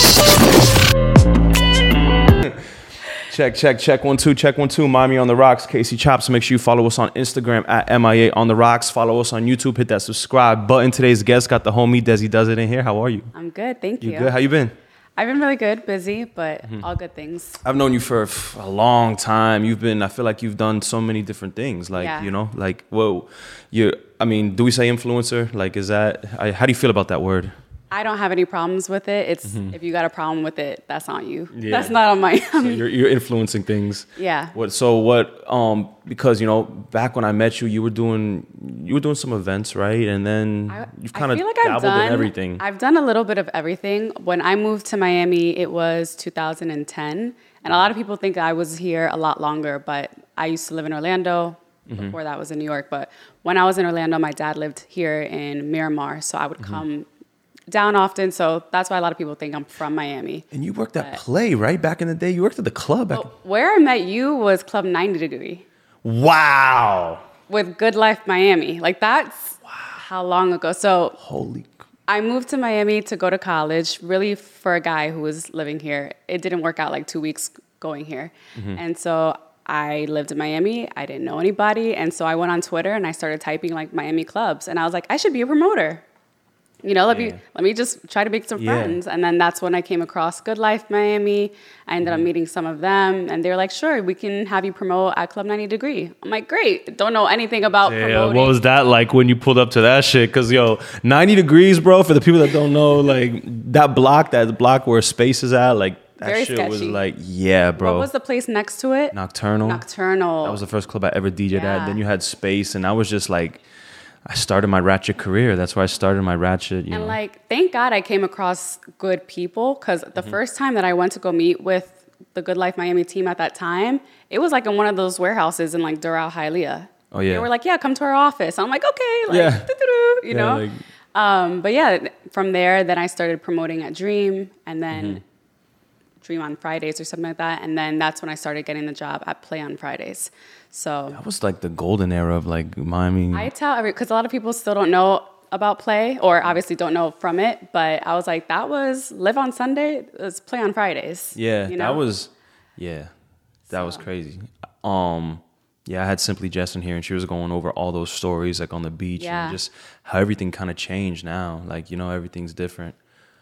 Check, check, check. One, two, check, one, two. Miami on the rocks. Casey Chops. Make sure you follow us on Instagram at MIA on the rocks. Follow us on YouTube. Hit that subscribe button. Today's guest got the homie Desi Does It in here. How are you? I'm good, thank You you. good? How you been? I've been really good, busy, but Mm-hmm. all good things. I've known you for a long time. You've been, I feel like you've done so many different things. Like, Yeah. you know, like, whoa, you're, I mean, do we say influencer? Like, is that, I, how do you feel about that word? I don't have any problems with it. It's if you got a problem with it, that's on you. Mm-hmm. Yeah. That's not on my. So you're, you're influencing things. yeah. What, so what, um, because, you know, back when I met you, you were doing, you were doing some events, right? And then I, you've kind of feel like I've dabbled done in everything. I've done a little bit of everything. When I moved to Miami, it was 2010, and a lot of people think I was here a lot longer. But I used to live in Orlando. Mm-hmm. Before that was in New York, but when I was in Orlando, my dad lived here in Miramar, so I would Mm-hmm. come down often. So that's why a lot of people think I'm from Miami. and you worked at Play, right? Back in the day, you worked at the club. Where I met you was Club 90 Degree wow. with Good Life Miami. Like that's how long ago. So Holy. I moved to Miami to go to college, really for a guy who was living here. It didn't work out like two weeks going here. Mm-hmm. And so I lived in Miami. I didn't know anybody. And so I went on Twitter and I started typing like Miami clubs. And I was like, I should be a promoter. You know, let Yeah. me let me just try to make some Yeah. friends. And then that's when I came across Good Life Miami. I ended Mm-hmm. up meeting some of them and they're like, sure, we can have you promote at Club 90 Degree. I'm like, great. Don't know anything about Yeah, promoting. what was that like when you pulled up to that shit? Cause yo, 90 degrees, bro, for the people that don't know, like that block, that block where space is at, like that Very shit was like, yeah, bro. what was the place next to it? Nocturnal. Nocturnal. That was the first club I ever DJed at. Then you had space, and I was just like, I started my ratchet career. That's where I started my ratchet, you And know. like, thank God I came across good people because the Mm-hmm. first time that I went to go meet with the Good Life Miami team at that time, it was like in one of those warehouses in like Doral Hialeah. Oh, yeah. They were like, yeah, come to our office. I'm like, okay, like, Yeah. you Yeah, know. like- um, but yeah, from there, then I started promoting at Dream, and then Mm-hmm. On Fridays or something like that, and then that's when I started getting the job at Play on Fridays. So that was like the golden era of like Miami. I tell every because a lot of people still don't know about play or obviously don't know from it. But I was like, that was live on Sunday, let's play on Fridays. Yeah, you know? that was yeah, that was crazy. Um, yeah, I had Simply Jess in here, and she was going over all those stories like on the beach Yeah. and just how everything kind of changed now. Like you know, everything's different.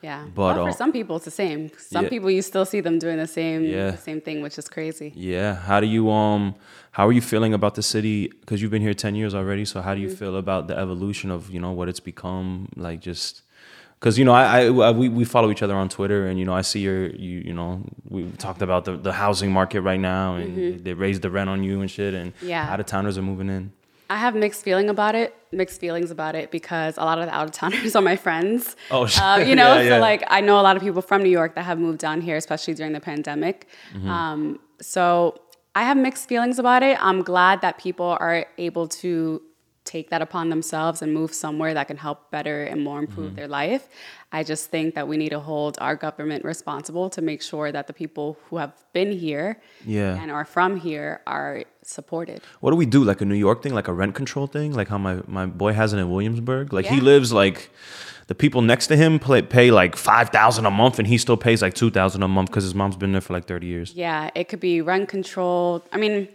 Yeah. but, uh, for some people, it's the same. Some yeah. people you still see them doing the same Yeah. the same thing, which is crazy. Yeah. How do you um? How are you feeling about the city? Because you've been here ten years already. So how do Mm-hmm. you feel about the evolution of you know what it's become? Like just. Cause you know I, I we, we follow each other on Twitter and you know I see your you you know we talked about the, the housing market right now and they raised the rent on you and shit and Mm-hmm. Yeah. out of towners are moving in. I have mixed feeling about it. Mixed feelings about it because a lot of the out of towners are my friends. Oh, shit. uh, you know. Yeah, yeah. So like, I know a lot of people from New York that have moved down here, especially during the pandemic. Mm-hmm. Um, so I have mixed feelings about it. I'm glad that people are able to take that upon themselves and move somewhere that can help better and more improve Mm-hmm. their life. I just think that we need to hold our government responsible to make sure that the people who have been here Yeah. and are from here are supported. What do we do? Like a New York thing, like a rent control thing, like how my, my boy has it in Williamsburg. Like he lives like the people next to him pay, pay like five thousand a month, and he still pays like two thousand a month because his mom's been there for like thirty years. Yeah, it could be rent control. I mean,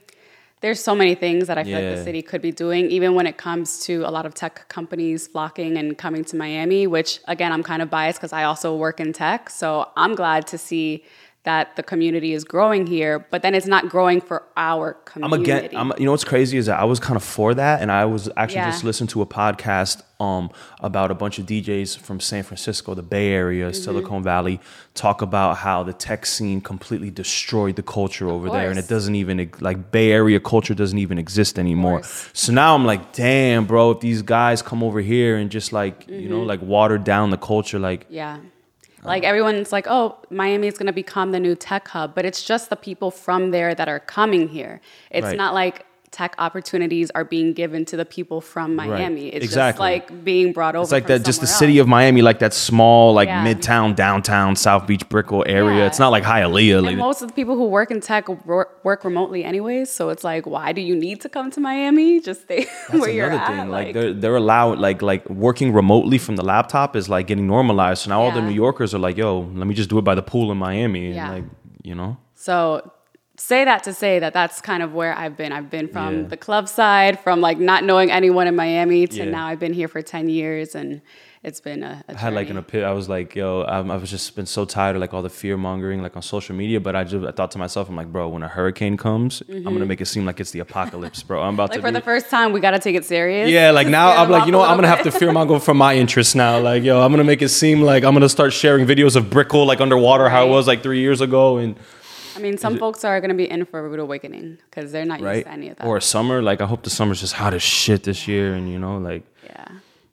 there's so many things that I feel like the city could be doing, even when it comes to a lot of tech companies flocking and coming to Miami, which again, I'm kind of biased because I also work in tech. So I'm glad to see that the community is growing here, but then it's not growing for our community. I'm again. I'm, you know what's crazy is that I was kind of for that, and I was actually Yeah. just listening to a podcast um about a bunch of DJs from San Francisco, the Bay Area, Mm-hmm. Silicon Valley, talk about how the tech scene completely destroyed the culture over there, and it doesn't even like Bay Area culture doesn't even exist anymore. So now I'm like, damn, bro, if these guys come over here and just like you Mm-hmm. know like water down the culture, like Yeah. Like uh-huh. everyone's like, oh, Miami is going to become the new tech hub, but it's just the people from there that are coming here. It's Right. not like tech opportunities are being given to the people from Miami. It's Exactly. just like being brought over. It's like that, just the somewhere city of Miami, like that small, like Yeah. midtown, downtown, South Beach, Brickell area. Yeah. It's not like Hialeah. Like, most of the people who work in tech work remotely anyways. So it's like, why do you need to come to Miami? Just stay that's where you're at. thing. Like, they're they're allowed like like working remotely from the laptop is like getting normalized. So now all the New Yorkers are like, yo, let me just do it by the pool in Miami. And like, you know. So say that to say that that's kind of where I've been. I've been from Yeah. the club side, from like not knowing anyone in Miami to Yeah. now I've been here for 10 years and it's been a, a I had like an epi- I was like, yo, I'm, I've just been so tired of like all the fear mongering like on social media. But I just I thought to myself, I'm like, bro, when a hurricane comes, I'm gonna make it seem like it's the apocalypse, bro. I'm about Mm-hmm. Like to for be, the first time, we got to take it serious. Yeah, like now I'm like, you know what? I'm gonna have to fear monger for my interests now. Like, yo, I'm gonna make it seem like I'm gonna start sharing videos of Brickell like underwater, how it was like three years ago, and I mean, some folks are going to be in for a rude awakening because they're not right used to any of that. or summer. Like, I hope the summer's just hot as shit this year, and you know, like, yeah.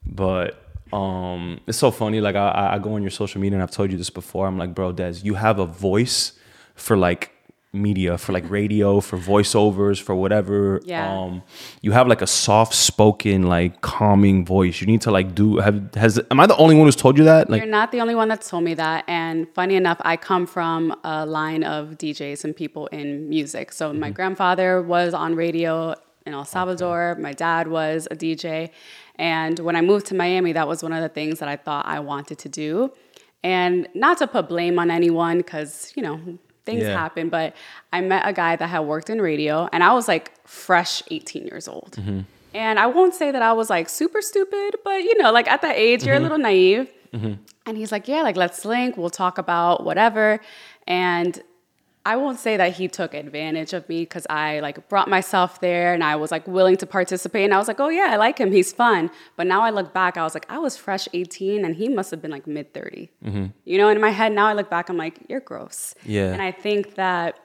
but um, it's so funny. Like, I- I I go on your social media, and I've told you this before. I'm like, bro, Des, you have a voice for like media for like radio for voiceovers for whatever Yeah. um you have like a soft spoken like calming voice you need to like do have has am i the only one who's told you that like You're not the only one that's told me that. And funny enough, I come from a line of DJs and people in music. So Mm-hmm. my grandfather was on radio in El Salvador. My dad was a DJ. And when I moved to Miami, that was one of the things that I thought I wanted to do. And not to put blame on anyone, because, you know, things Yeah. happen, but I met a guy that had worked in radio, and I was like fresh 18 years old. Mm-hmm. And I won't say that I was like super stupid, but you know, like at that age, Mm-hmm. you're a little naive. And he's like, Yeah, like let's link, we'll talk about whatever. And I won't say that he took advantage of me because I like brought myself there and I was like willing to participate. And I was like, oh yeah, I like him. He's fun. But now I look back, I was like, I was fresh 18 and he must have been like mid 30. Mm-hmm. You know, in my head, now I look back, I'm like, you're gross. Yeah. And I think that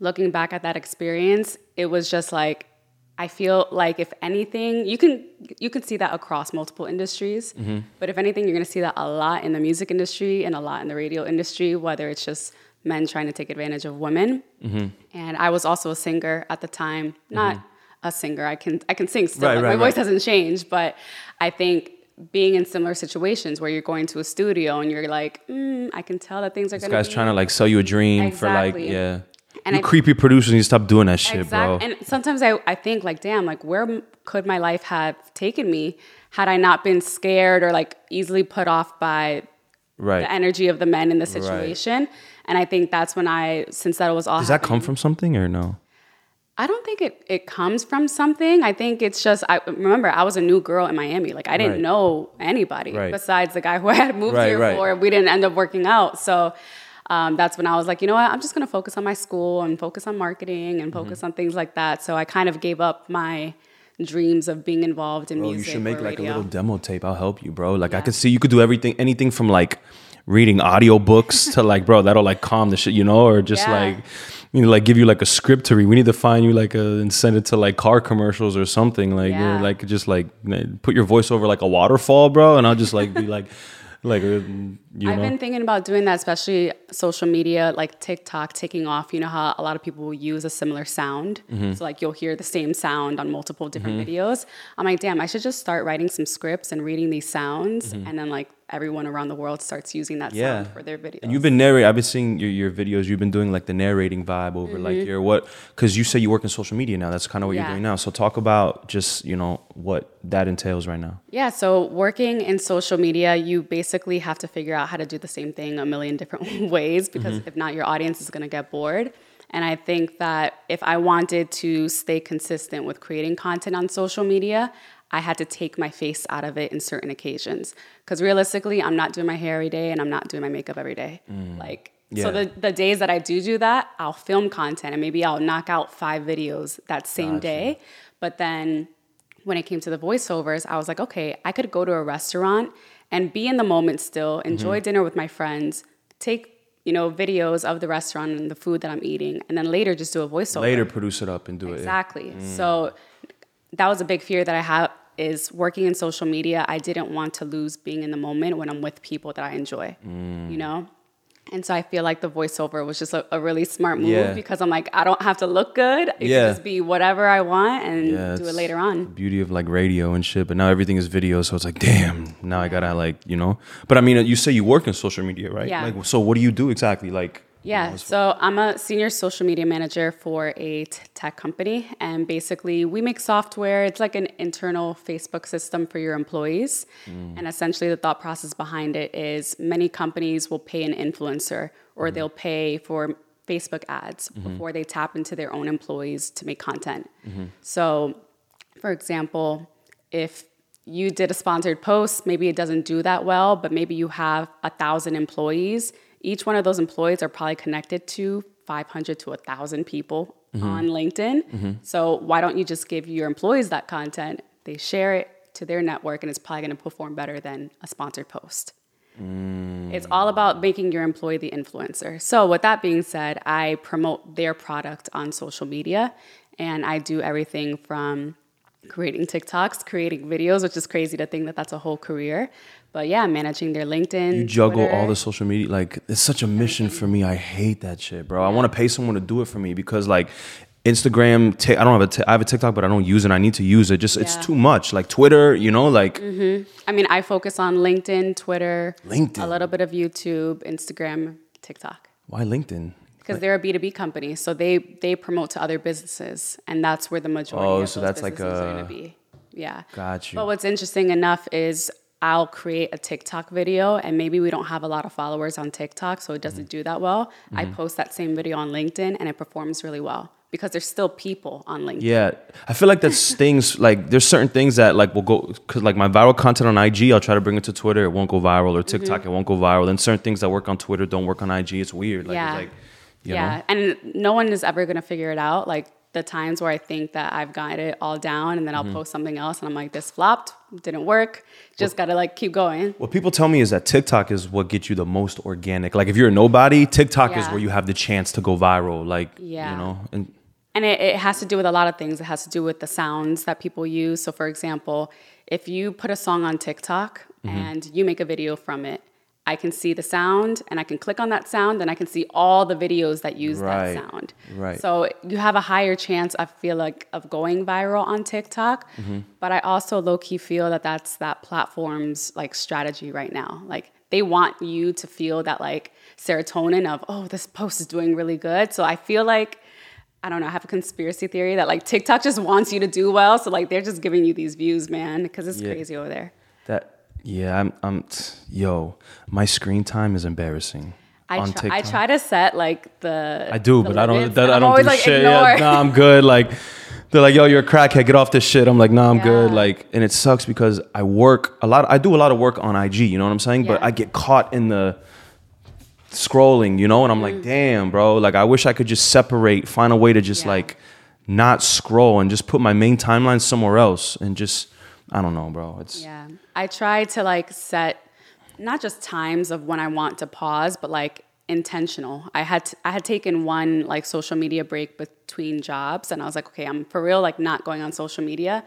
looking back at that experience, it was just like, I feel like if anything, you can you can see that across multiple industries. Mm-hmm. But if anything, you're gonna see that a lot in the music industry and a lot in the radio industry, whether it's just men trying to take advantage of women. And I was also a singer at the time, not a singer. I can I can sing still. Right, like, right, my voice right. hasn't changed, but I think being in similar situations where you're going to a studio and you're like, mm, I can tell that things are this gonna guy's be trying to like sell you a dream for like yeah And you I- creepy producers to stop doing that shit bro And sometimes I, I think like, damn, like where could my life have taken me had I not been scared or like easily put off by right the energy of the men in the situation. And I think that's when I, since that was all does that come from something or no I don't think it, it comes from something. I think it's just, I remember I was a new girl in Miami. Like I didn't Right. know anybody Right. besides the guy who I had moved Right, here for. We didn't end up working out. So um, that's when I was like, you know what? I'm just going to focus on my school and focus on marketing and focus Mm-hmm. on things like that. So I kind of gave up my dreams of being involved in Bro, music. you should make like a little demo tape. I'll help you, bro. Like I could see you could do everything, anything from like reading audiobooks to like, bro, that'll like calm the shit, you know, or just Yeah. like you know, like give you like a script to read. We need to find you like a and send it to like car commercials or something. Like Yeah. like just like put your voice over like a waterfall, bro, and I'll just like be like like uh, you I've been thinking about doing that, especially social media, like TikTok taking off. You know how a lot of people will use a similar sound. Mm-hmm. So, like, you'll hear the same sound on multiple different videos. I'm like, damn, I should just start writing some scripts and reading these sounds. And then, like, everyone around the world starts using that Mm-hmm. yeah. sound for their videos. And you've been narrating. I've been seeing your, your videos. You've been doing like the narrating vibe over like Mm-hmm. your what? Because you say you work in social media now. That's kind of what you're doing now. So talk about just you know what that entails right now. Yeah, so working in social media, you basically have to figure out how to do the same thing a million different ways because if not, your audience is going to get bored. And I think that if I wanted to stay consistent with creating content on social media, I had to take my face out of it in certain occasions. Because realistically, I'm not doing my hair every day and I'm not doing my makeup every day. Like, Yeah. so the, the days that I do do that, I'll film content and maybe I'll knock out five videos that same day. But then when it came to the voiceovers, I was like, okay, I could go to a restaurant and be in the moment still, enjoy Mm-hmm. dinner with my friends, take you know videos of the restaurant and the food that I'm eating, and then later just do a voiceover. Later, produce it up and do it. Exactly. So that was a big fear that I have is working in social media. I didn't want to lose being in the moment when I'm with people that I enjoy. Mm. You know? And so I feel like the voiceover was just a, a really smart move Yeah. because I'm like, I don't have to look good. It Yeah. can just be whatever I want and Yeah, do it later The on. beauty of like radio and shit, but now everything is video, so it's like, damn, now I gotta like, you know. But I mean, you say you work in social media, right? Yeah. Like, so what do you do exactly? Like, Yeah, so I'm a senior social media manager for a tech company, and basically we make software. It's like an internal Facebook system for your employees, and essentially the thought process behind it is many companies will pay an influencer or they'll pay for Facebook ads before they tap into their own employees to make content. So, for example, if you did a sponsored post, maybe it doesn't do that well, but maybe you have a thousand employees. Each one of those employees are probably connected to 500 to 1,000 people mm-hmm. on LinkedIn. Mm-hmm. So why don't you just give your employees that content? They share it to their network, and it's probably going to perform better than a sponsored post. Mm. It's all about making your employee the influencer. So, with that being said, I promote their product on social media and I do everything from creating TikToks, creating videos, which is crazy to think that that's a whole career. But yeah, managing their LinkedIn. you juggle Twitter. all the social media. Like, it's such a mission for me. I hate that shit, bro. I want to pay someone to do it for me because, like, Instagram, Ti- I don't have a, have a TikTok, but I don't use it. I need to use it. Just, it's too much. Like Twitter, you know, like, mm-hmm. I mean, I focus on LinkedIn, Twitter, LinkedIn. a little bit of YouTube, Instagram, TikTok. why LinkedIn? Because they're a B2B company, so they they promote to other businesses, and that's where the majority Oh, of so that's like a- going to be. Yeah. Got you. But what's interesting enough is I'll create a TikTok video, and maybe we don't have a lot of followers on TikTok, so it doesn't Mm-hmm. do that well. I post that same video on LinkedIn, and it performs really well because there's still people on LinkedIn. Yeah, I feel like that's things like there's certain things that like will go because like my viral content on IG, I'll try to bring it to Twitter, it won't go viral, or TikTok, it won't go viral. And certain things that work on Twitter don't work on IG. It's weird. Like, Yeah. it's like you yeah, know, and no one is ever gonna figure it out. Like the times where I think that I've got it all down, and then Mm-hmm. I'll post something else, and I'm like, this flopped, didn't work. Just gotta like keep going. what people tell me is that TikTok is what gets you the most organic. Like if you're a nobody, TikTok is where you have the chance to go viral. Like Yeah. you know, and And it, it has to do with a lot of things. It has to do with the sounds that people use. So, for example, if you put a song on TikTok Mm-hmm. and you make a video from it, I can see the sound and I can click on that sound and I can see all the videos that use Right, that sound. right. So, you have a higher chance, I feel like, of going viral on TikTok. Mm-hmm. But I also low key feel that that's that platform's like strategy right now. Like, they want you to feel that like serotonin of, oh, this post is doing really good. So, I feel like I don't know, I have a conspiracy theory that like TikTok just wants you to do well. So like they're just giving you these views, man, because it's Yeah. crazy over there. that yeah, I'm I'm yo, my screen time is embarrassing. I, on try, I try to set like the I do, the but I don't. That, I don't always do like, shit. Yeah, nah, I'm good. Like they're like, yo, you're a crackhead. Get off this shit. I'm like, nah, I'm good. Like, and it sucks because I work a lot. I do a lot of work on IG. You know what I'm saying? But I get caught in the scrolling. You know, and I'm Mm. like, damn, bro. Like, I wish I could just separate, find a way to just Yeah. like not scroll and just put my main timeline somewhere else and just. I don't know, bro. It's Yeah. I try to like set not just times of when I want to pause, but like intentional. I had t- I had taken one like social media break between jobs and I was like, okay, I'm for real like not going on social media.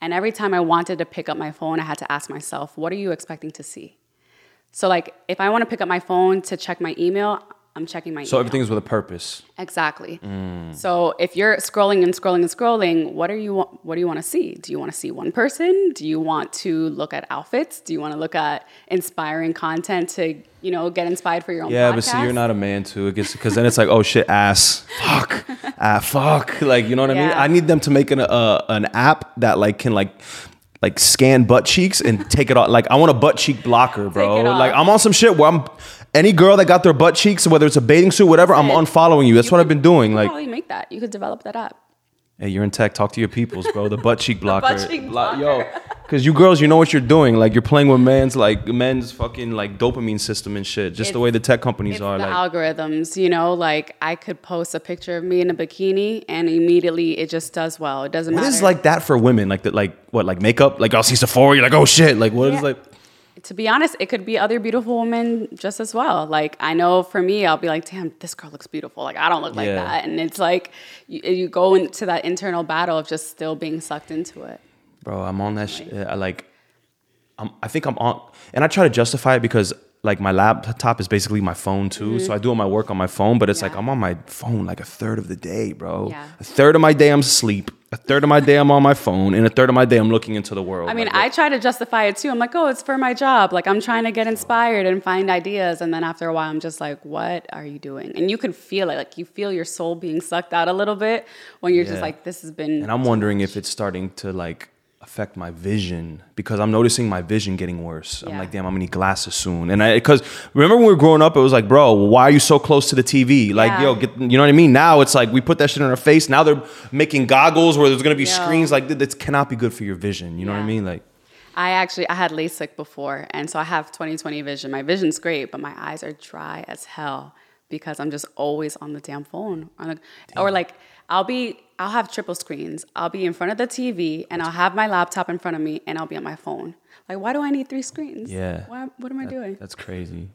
And every time I wanted to pick up my phone, I had to ask myself, what are you expecting to see? So like if I want to pick up my phone to check my email, I'm checking my so email. everything is with a purpose. Exactly. Mm. So if you're scrolling and scrolling and scrolling, what are you what do you want to see? Do you want to see one person? Do you want to look at outfits? Do you want to look at inspiring content to, you know, get inspired for your own Yeah, podcast? but see, you're not a man too. It gets because then it's like, oh shit, ass, fuck, ah, fuck. Like, you know what I mean? I need them to make an uh, an app that like can like like scan butt cheeks and take it off. Like, I want a butt cheek blocker, bro. Take it off. Like, I'm on some shit where I'm any girl that got their butt cheeks, whether it's a bathing suit, whatever, I'm unfollowing you. That's You what could- I've been doing. Like, probably make that. You could develop that app. hey, you're in tech. Talk to your peoples, bro. The butt cheek blocker, butt cheek blocker. yo. Because you girls, you know what you're doing. Like, you're playing with men's like men's fucking like dopamine system and shit. Just the way the tech companies It's are. the Like, algorithms, you know, like I could post a picture of me in a bikini and immediately it just does well. It doesn't What matter. is like that for women? Like that, like what? Like makeup? Like I'll see Sephora, you're like, oh shit! Like what is Yeah. like? To be honest, it could be other beautiful women just as well. Like I know for me, I'll be like, damn, this girl looks beautiful. Like I don't look like Yeah. that, and it's like you, you go into that internal battle of just still being sucked into it. Bro, I'm on that shit. I uh, like. I'm, I think I'm on, and I try to justify it because like my laptop is basically my phone too. So I do all my work on my phone, but it's like Mm-hmm. I'm on my phone like a third of the day, bro. Yeah. A third of my day I'm asleep. A third of my day I'm on my phone, and a third of my day I'm looking into the world. I mean, Like, I try to justify it too. I'm like, oh, it's for my job. Like, I'm trying to get inspired and find ideas. And then after a while, I'm just like, what are you doing? And you can feel it. Like, you feel your soul being sucked out a little bit when you're just like, this has been. and I'm wondering if it's starting to like affect my vision because I'm noticing my vision getting worse. I'm like, damn, I'm gonna need glasses soon. And I, because remember when we were growing up, it was like, bro, why are you so close to the TV? Like, Yeah. yo, get, you know what I mean? Now it's like we put that shit in our face. Now they're making goggles where there's gonna be Yeah. screens. Like, th- that cannot be good for your vision. You know what I mean? Like, I actually I had LASIK before, and so I have 20/20 vision. My vision's great, but my eyes are dry as hell because I'm just always on the damn phone. Or like I'll be I'll have triple screens. I'll be in front of the TV and I'll have my laptop in front of me and I'll be on my phone. Like, why do I need three screens? Yeah. Why, what am I doing? That's crazy.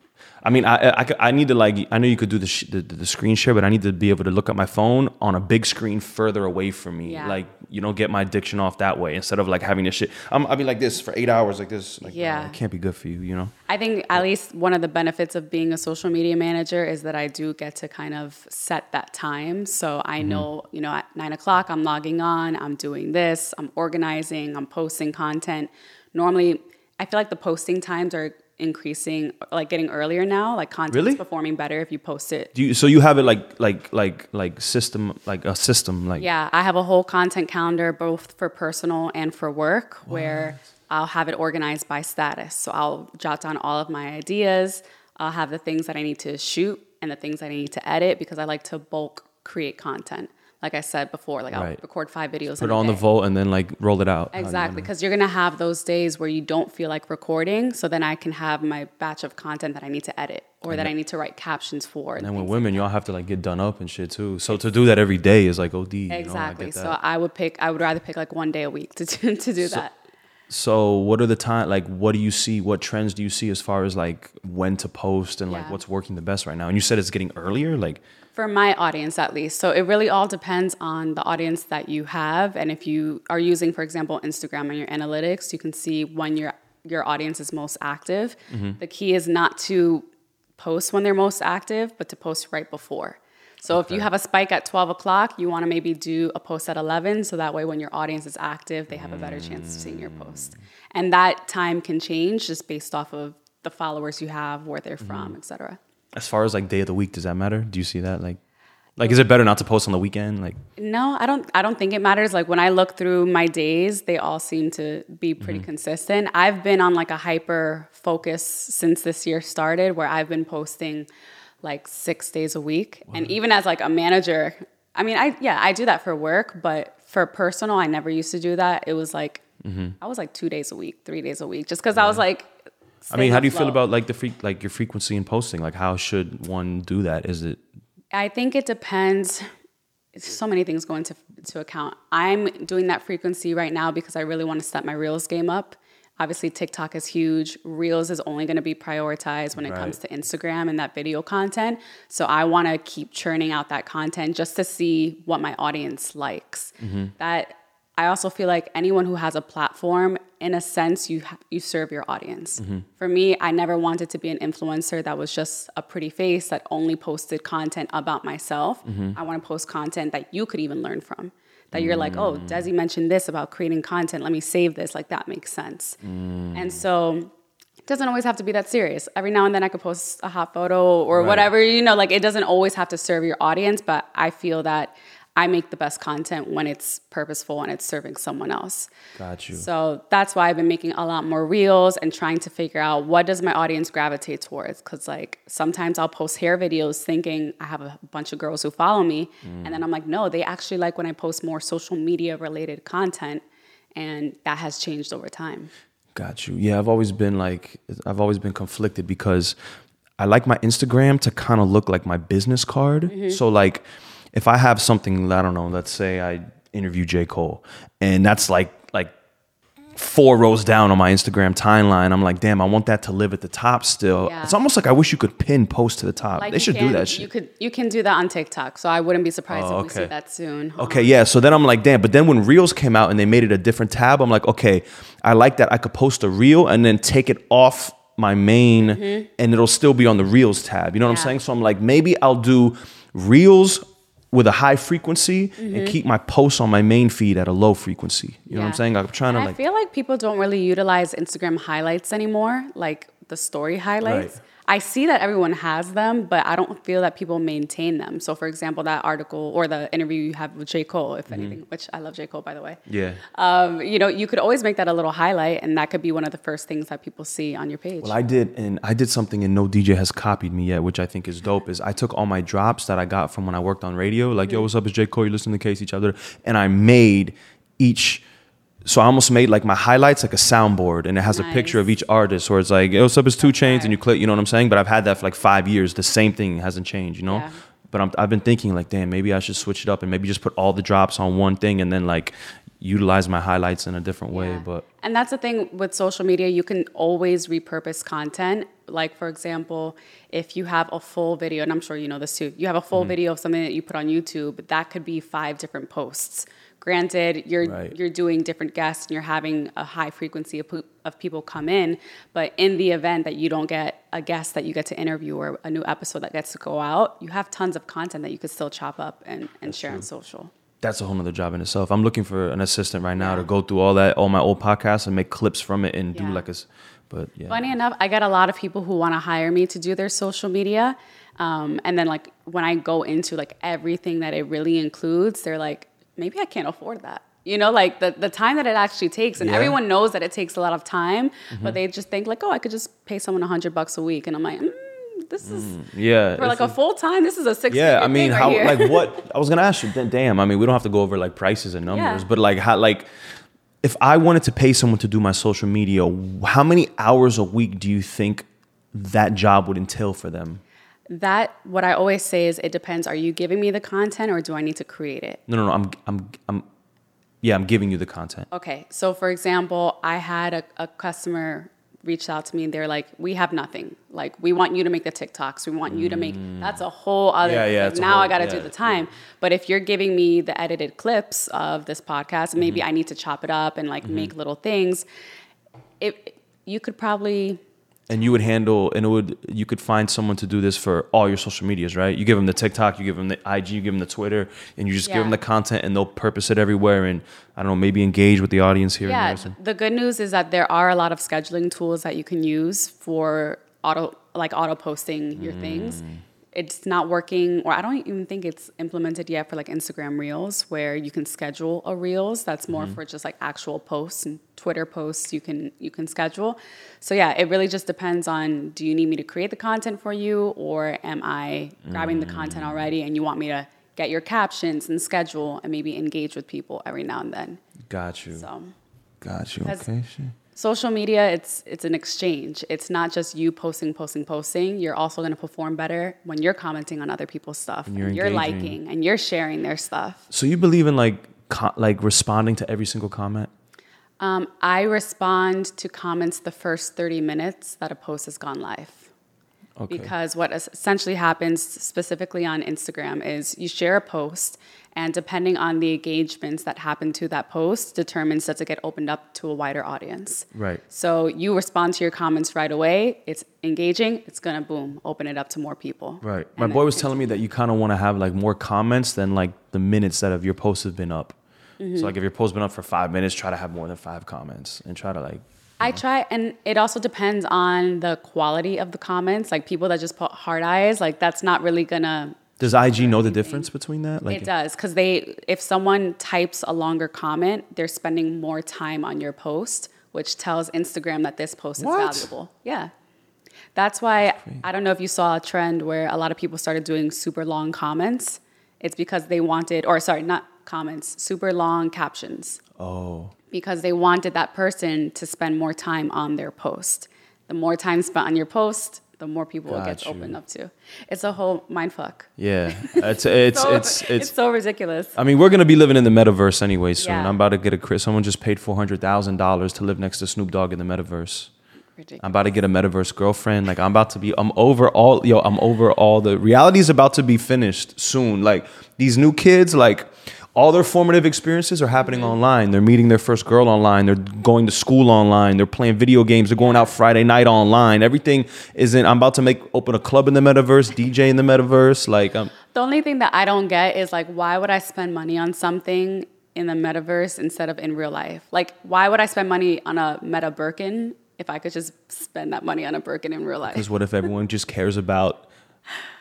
I mean, I, I, I need to like, I know you could do the, sh- the, the screen share, but I need to be able to look at my phone on a big screen further away from me. Yeah. Like, you know, get my addiction off that way instead of like having this shit. I'm, I'll be like this for eight hours, like this. Like, Yeah. it can't be good for you, you know? I think at least one of the benefits of being a social media manager is that I do get to kind of set that time. So I mm-hmm. know, you know, at nine o'clock, I'm logging on, I'm doing this, I'm organizing, I'm posting content. Normally, I feel like the posting times are increasing, like getting earlier now. Like content's Really? performing better if you post it. Do you, so you have it like, like, like, like system, like a system, like, Yeah, I have a whole content calendar both for personal and for work where I'll have it organized by status. So I'll jot down all of my ideas. I'll have the things that I need to shoot and the things that I need to edit because I like to bulk create content. Like I said before, like I'll record five videos. put in it on the day. vault and then like roll it out. Exactly, because you're gonna have those days where you don't feel like recording, so then I can have my batch of content that I need to edit or that I need to write captions for. And with women, y'all have to like get done up and shit too. So to do that every day is like OD. you know? I Exactly. so. I would pick. I would rather pick like one day a week to do, to do that. So what are the time like what do you see what trends do you see as far as like when to post and like what's working the best right now? And you said it's getting earlier like For my audience, at least. So it really all depends on the audience that you have, and if you are using, for example, Instagram and your analytics, you can see when your your audience is most active. Mm-hmm. The key is not to post when they're most active, but to post right before. So if you have a spike at 12 o'clock, you want to maybe do a post at 11, so that way when your audience is active, they have a better chance of seeing your post. And that time can change just based off of the followers you have, where they're from, mm-hmm. et cetera. As far as like day of the week, does that matter? Do you see that like like is it better not to post on the weekend? Like No, I don't. I don't think it matters. Like when I look through my days, they all seem to be pretty mm-hmm. consistent. I've been on like a hyper focus since this year started, where I've been posting like six days a week, and even as like a manager, I mean, I yeah, I do that for work, but for personal, I never used to do that. It was like mm-hmm. I was like two days a week, three days a week, just because I was like. I mean, how do you feel about like the free like your frequency in posting? Like how should one do that? Is it I think it depends. So many things go into to account. I'm doing that frequency right now because I really want to step my Reels game up. Obviously, TikTok is huge. Reels is only going to be prioritized when it comes to Instagram and that video content. So I want to keep churning out that content just to see what my audience likes. Mm-hmm. That I also feel like anyone who has a platform, in a sense, you you serve your audience. Mm-hmm. For me, I never wanted to be an influencer that was just a pretty face that only posted content about myself. Mm-hmm. I want to post content that you could even learn from. That you're like, oh, mm. Desi mentioned this about creating content. Let me save this. Like that makes sense. Mm. And so it doesn't always have to be that serious. Every now and then I could post a hot photo or Right. whatever, you know, like it doesn't always have to serve your audience, but I feel that I make the best content when it's purposeful and it's serving someone else. got you? So that's why I've been making a lot more reels and trying to figure out what does my audience gravitate towards. Cause like sometimes I'll post hair videos thinking I have a bunch of girls who follow me. And then I'm like, no, they actually like when I post more social media related content. And that has changed over time. Got you. Yeah, I've always been like, I've always been conflicted because I like my Instagram to kind of look like my business card. Mm-hmm. So, like, if I have something, I don't know, let's say I interview J. Cole, and that's like, like, four rows down on my Instagram timeline. I'm like, damn, I want that to live at the top still. Yeah. It's almost like I wish you could pin post to the top. Like they should can- do that You could you can do that on TikTok. So I wouldn't be surprised Oh, if we see that soon. Okay, yeah. So then I'm like, damn. But then when Reels came out and they made it a different tab, I'm like, okay, I like that. I could post a Reel and then take it off my main and it'll still be on the reels tab. You know what I'm Mm-hmm. Yeah. saying? So I'm like, maybe I'll do reels with a high frequency Mm-hmm. and keep my posts on my main feed at a low frequency. You know what I'm Yeah. saying? I'm trying to I like feel like people don't really utilize Instagram highlights anymore, like the story highlights. Right. I see that everyone has them, but I don't feel that people maintain them. So, for example, that article or the interview you have with J. Cole, if anything, which I love J. Cole, by the way. yeah. Um, you know, you could always make that a little highlight, and that could be one of the first things that people see on your page. Well, I did, and I did something, and no DJ has copied me yet, which I think is dope. Is I took all my drops that I got from when I worked on radio, like Mm-hmm. yo, what's up, is J Cole? You listen to Case each other, and I made each. So I almost made like my highlights like a soundboard, and it has a picture of each artist. Or it's like, yo, what's up, is 2 Chainz, right. and you click, you know what I'm saying? But I've had that for like five years. The same thing hasn't changed, you know. Yeah. But I'm, I've been thinking like, damn, maybe I should switch it up and maybe just put all the drops on one thing, and then like utilize my highlights in a different way. Yeah. But and that's the thing with social media, you can always repurpose content. Like for example, if you have a full video, and I'm sure you know this too, you have a Mm-hmm. full video of something that you put on YouTube, that could be five different posts. Granted, you're Right. you're doing different guests and you're having a high frequency of, of people come in, but in the event that you don't get a guest that you get to interview or a new episode that gets to go out, you have tons of content that you could still chop up and, and share on social. that's a whole nother job in itself. I'm looking for an assistant right now to go through all that, all my old podcasts and make clips from it and do like a, but yeah. Funny enough, I get a lot of people who want to hire me to do their social media. Um, and then like when I go into like everything that it really includes, they're like, maybe I can't afford that. You know, like the, the time that it actually takes, and Yeah. everyone knows that it takes a lot of time, but they just think like, oh, I could just pay someone a hundred bucks a week, and I'm like, mm, this is Yeah. for like a it's- full time. This is a six. yeah, I mean, how right like what I was gonna ask you. Damn, I mean, we don't have to go over like prices and numbers, Yeah. but like how like if I wanted to pay someone to do my social media, how many hours a week do you think that job would entail for them? That what I always say is, it depends. Are you giving me the content, or do I need to create it? No, no, no. I'm, I'm, I'm. Yeah, I'm giving you the content. Okay, so for example, I had a, a customer reach out to me and they're like, "We have nothing. Like, we want you to make the TikToks. We want you to make." That's a whole other. Mm. Yeah, yeah, now whole- I got to yeah, do the time. But if you're giving me the edited clips of this podcast, maybe Mm-hmm. I need to chop it up and like make little things. It you could probably and you would handle and it would you could find someone to do this for all your social medias right? You give them the tiktok you give them the ig you give them the twitter and you just give them the content and they'll purpose it everywhere and i don't know maybe engage with the audience here Yeah, and there the good news is that there are a lot of scheduling tools that you can use for auto like auto posting your things. Mm. Mm. It's not working, or I don't even think it's implemented yet for like Instagram Reels, where you can schedule a Reels. That's more Mm-hmm. for just like actual posts and Twitter posts. You can you can schedule. So yeah, it really just depends on do you need me to create the content for you, or am I grabbing the Mm. content already and you want me to get your captions and schedule and maybe engage with people every now and then. got you So got you okay. Social media it's it's an exchange. It's not just you posting posting posting. You're also going to perform better when you're commenting on other people's stuff you're and you're liking and you're sharing their stuff. So you believe in like co- like responding to every single comment? Um, i respond to comments the first 30 minutes that a post has gone live. Okay. Because what essentially happens specifically on Instagram is you share a post and depending on the engagements that happen to that post determines does it get opened up to a wider audience? Right. so you respond to your comments right away. It's engaging. It's gonna boom open it up to more people. Right. My boy was telling me that you kind of want to have like more comments than like the minutes that of your post have been up. Mm-hmm. so like if your post's been up for five minutes try to have more than five comments and try to like I try, and it also depends on the quality of the comments. Like people that just put hard eyes, like that's not really gonna does ig know the difference between that like It does because they, if someone types a longer comment, they're spending more time on your post, which tells Instagram that this post is valuable. Yeah, that's why I don't know if you saw a trend where a lot of people started doing super long comments. It's because they wanted, or sorry, not comments, super long captions oh because they wanted that person to spend more time on their post. The more time spent on your post, the more people it gets you. opened up to. It's a whole mind fuck. yeah it's it's So- it's it's so ridiculous. I mean, we're gonna be living in the metaverse anyway soon. Yeah. I'm about to get a someone just paid four hundred thousand dollars to live next to Snoop Dogg in the metaverse. Ridiculous. I'm about to get a metaverse girlfriend. Like I'm about to be. I'm over all. Yo, I'm over all the reality is about to be finished soon. Like these new kids, like all their formative experiences are happening online. They're meeting their first girl online. They're going to school online. They're playing video games. They're going out Friday night online. Everything isn't. I'm about to make open a club in the metaverse, DJ in the metaverse. Like, um, The only thing that I don't get is like, why would I spend money on something in the metaverse instead of in real life? Like, why would I spend money on a Meta Birkin if I could just spend that money on a Birkin in real life? Because what if everyone just cares about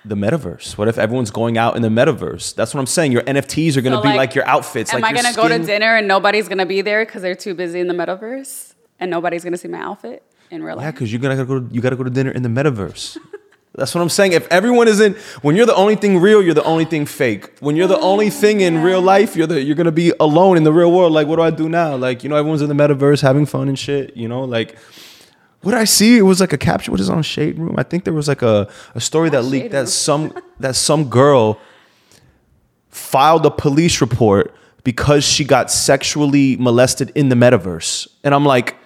the metaverse? What if everyone's going out in the metaverse? That's what I'm saying. Your NFTs are going to So, be like, like your outfits. Am like I gonna go to dinner and nobody's gonna be there because they're too busy in the metaverse and nobody's gonna see my outfit in real life? Yeah, because you're gonna go. You got to go to dinner in the metaverse. That's what I'm saying. If everyone isn't, when you're the only thing real, you're the only thing fake. When you're the oh, only thing in real life, you're the you're gonna be alone in the real world. Like, what do I do now? Like, you know, everyone's in the metaverse having fun and shit. You know, like. What I see? It was like a capture. What is on Shade Room? I think there was like a, a story that leaked that some that some girl filed a police report because she got sexually molested in the metaverse. And I'm like,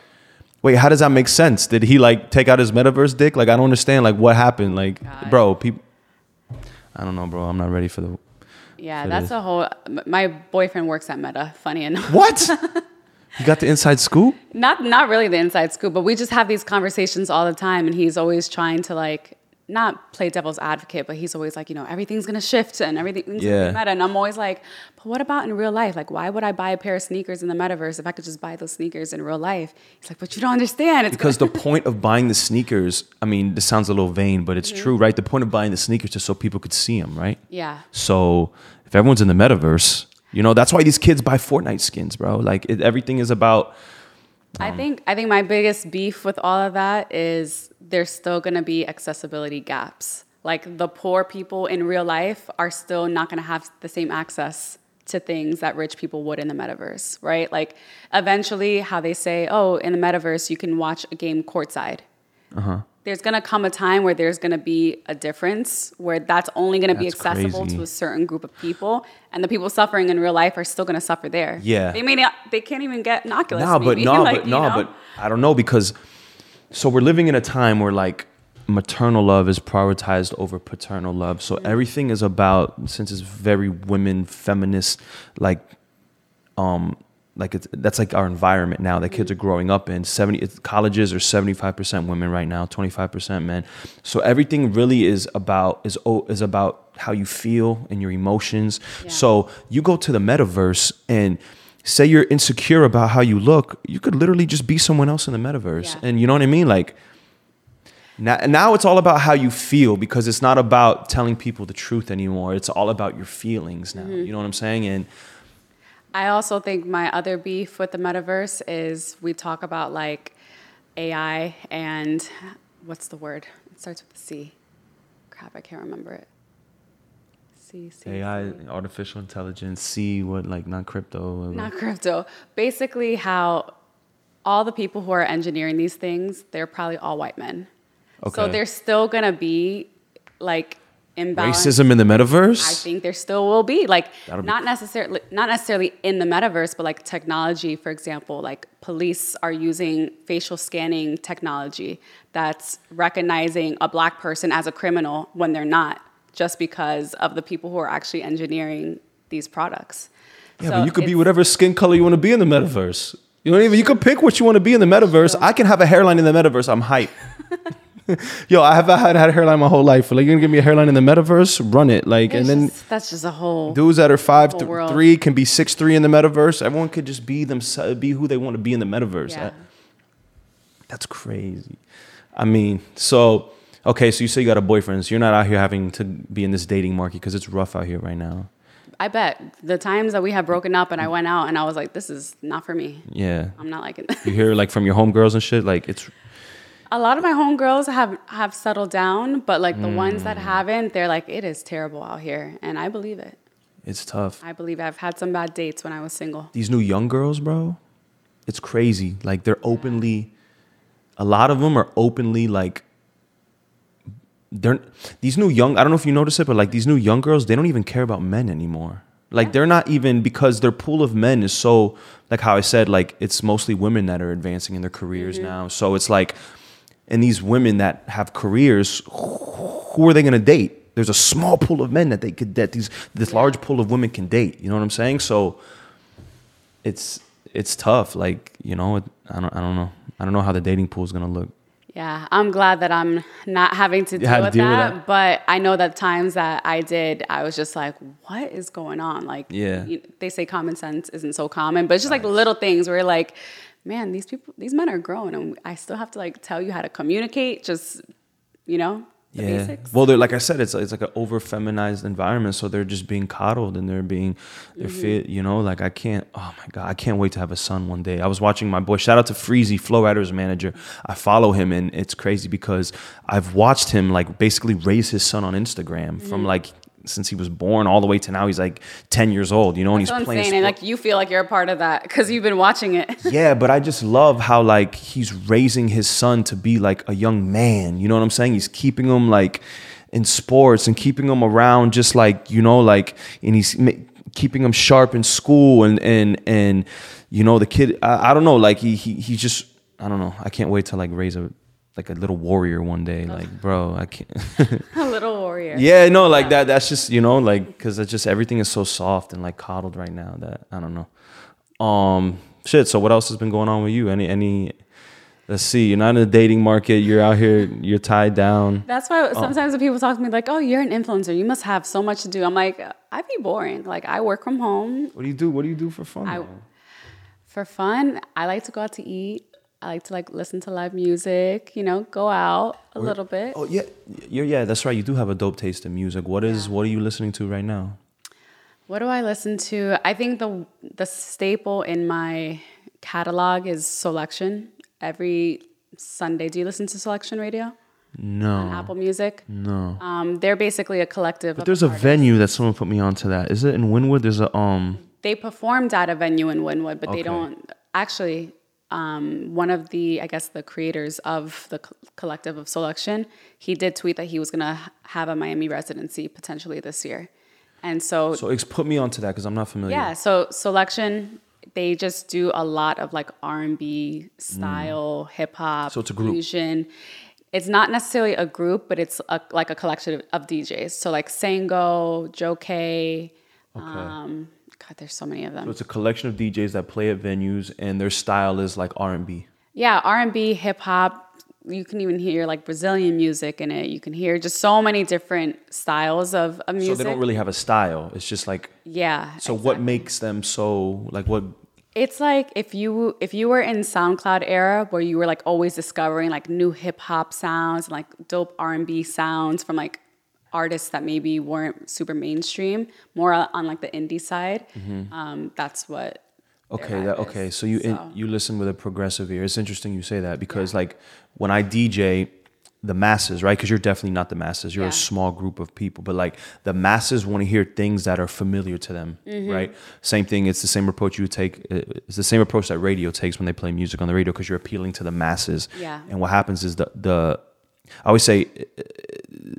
wait, how does that make sense? Did he like take out his metaverse dick? Like I don't understand like what happened. Like, God. bro, people I don't know, bro. I'm not ready for the Yeah, It that's is. a whole. My boyfriend works at Meta. Funny enough. What? you got the inside scoop? Not not really the inside scoop, but we just have these conversations all the time, and he's always trying to like not play devil's advocate, but he's always like, you know, everything's gonna shift and everything's Yeah. gonna be meta. And I'm always like, but what about in real life? Like, why would I buy a pair of sneakers in the metaverse if I could just buy those sneakers in real life? He's like, but you don't understand. It's Because the point of buying the sneakers, I mean, this sounds a little vain, but Mm-hmm. it's true, right? The point of buying the sneakers is so people could see them, right? yeah. So if everyone's in the metaverse, you know, that's why these kids buy Fortnite skins, bro. Like it, everything is about I um, think I think my biggest beef with all of that is there's still going to be accessibility gaps. Like the poor people in real life are still not going to have the same access to things that rich people would in the metaverse, right? Like eventually how they say, "Oh, in the metaverse you can watch a game courtside." Uh-huh. There's going to come a time where there's going to be a difference where that's only going to be accessible crazy. to a certain group of people and the people suffering in real life are still going to suffer there. Yeah. They may not they can't even get an Oculus No, but no, Like, but no, know? but I don't know because so we're living in a time where like maternal love is prioritized over paternal love. So everything is about since it's very women feminist like um like it's that's like our environment now that kids are growing up in. 70 colleges are 75% women right now 25% men. So everything really is about is oh, is about how you feel and your emotions. Yeah. so you go to the metaverse and say you're insecure about how you look you could literally just be someone else in the metaverse. Yeah. and you know what i mean? Like now, now it's all about how you feel because it's not about telling people the truth anymore. It's all about your feelings now. Mm-hmm. You know what i'm saying? And I also think my other beef with the metaverse is we talk about like AI and what's the word? It starts with a C. Crap, I can't remember it. C, C. AI, C. artificial intelligence, C, what like not crypto. Not crypto. Basically, how all the people who are engineering these things, they're probably all white men. Okay. So they're still gonna be like imbalance. Racism in the metaverse. I think there still will be like That'll be not necessarily not necessarily in the metaverse, but like technology, for example, like police are using facial scanning technology that's recognizing a black person as a criminal when they're not, just because of the people who are actually engineering these products. yeah, So but you could be whatever skin color you want to be in the metaverse. You I mean? you could pick what you want to be in the metaverse. I can have a hairline in the metaverse. I'm hype. Yo, I have had, had a hairline my whole life. Like, you're gonna give me a hairline in the metaverse? Run it. Like, and It's then just- that's just a whole. dudes that are five th- three can be six three in the metaverse. Everyone could just be themselves, be who they want to be in the metaverse. Yeah. That's crazy. I mean, so okay, so you say you got a boyfriend, so you're not out here having to be in this dating market because it's rough out here right now. I bet the times that we have broken up and I went out and I was like, this is not for me. Yeah, I'm not liking this. you hear like from your homegirls and shit. Like it's A lot of my homegirls have have settled down, but like the ones Mm. that haven't, they're like, it is terrible out here, and I believe it. it's tough. I believe it. I've had some bad dates when I was single. These new young girls, bro, it's crazy. Like they're openly, a lot of them are openly like. They're these new young. I don't know if you notice it, but like these new young girls, they don't even care about men anymore. Like they're not even because their pool of men is so like how I said like it's mostly women that are advancing in their careers now. So it's like, and these women that have careers, who are they gonna date? there's a small pool of men that they could that these this large pool of women can date. You know what I'm saying? So it's it's tough. Like you know, I don't I don't know. I don't know how the dating pool is gonna look. Yeah, I'm glad that I'm not having to deal, with, deal with that, that. But I know that times that I did, I was just like, "What is going on?" Like, Yeah. you- they say common sense isn't so common, but it's just like little things where like, "Man, these people, these men are grown, and I still have to like tell you how to communicate." Just you know, the yeah. basics. Well, they're like I said, it's it's like an over feminized environment, so they're just being coddled and they're being they're Mm-hmm. fit. You know, like I can't. Oh my god, I can't wait to have a son one day. I was watching my boy. Shout out to Freezy, Flo Rida's manager. I follow him, and it's crazy because I've watched him like basically raise his son on Instagram from Mm-hmm. like since he was born all the way to now he's like 10 years old you know and he's playing and like you feel like you're a part of that because you've been watching it. yeah, but I just love how like he's raising his son to be like a young man. You know what I'm saying? He's keeping him like in sports and keeping him around just like, you know, like and he's keeping him sharp in school and and and you know, the kid I, I don't know, like he he he just I don't know. I can't wait to like raise a like a little warrior one day. Like, bro, I can't a little warrior. Yeah, no, like that. That's just you know, like because it's just everything is so soft and like coddled right now that I don't know. Um, shit. So what else has been going on with you? Any any? Let's see. You're not in the dating market. You're out here. You're tied down. That's why sometimes when people talk to me like, "Oh, you're an influencer. You must have so much to do." I'm like, "I'd be boring. Like, I work from home. What do you do? What do you do for fun? I- For fun, I like to go out to eat. I like to like listen to live music. You know, go out a little bit. oh yeah, you're yeah. That's right. You do have a dope taste in music. What is? Yeah. What are you listening to right now? What do I listen to? I think the the staple in my catalog is Soulection. Every Sunday, do you listen to Soulection Radio on No, Apple Music? no. Um, they're basically a collective. But there's a venue that someone put me onto. That is it in Wynwood. There's a um. they performed at a venue in Wynwood, but Okay. they don't actually. Um, one of the, I guess, the creators of the co- collective of Soulection, he did tweet that he was gonna have a Miami residency potentially this year, and so, So ex- put me onto that because I'm not familiar. yeah, so Soulection, they just do a lot of like R and B style, hip hop, Mm. So it's a group. fusion. It's not necessarily a group, but it's a, like a collection of DJs. So like Sango, Joe Kay. Um, God, there's so many of them. So it's a collection of DJs that play at venues, and their style is like R and B. Yeah, R and B, hip hop. You can even hear like Brazilian music in it. You can hear just so many different styles of, of So they don't really have a style. It's just like yeah. so. What makes them so like what? It's like if you if you were in SoundCloud era where you were like always discovering like new hip hop sounds and like dope R and B sounds from like artists that maybe weren't super mainstream, more on like the indie side. Um, that's what. Okay, that okay. So you in, you listen with a progressive ear. It's interesting you say that because like when I DJ the masses, right? Because you're definitely not the masses. You're Yeah. a small group of people, but like the masses want to hear things that are familiar to them, Mm-hmm. right? Same thing. It's the same approach you take. uh, It's the same approach that radio takes when they play music on the radio because you're appealing to the masses. Yeah. And what happens is the the I always say uh,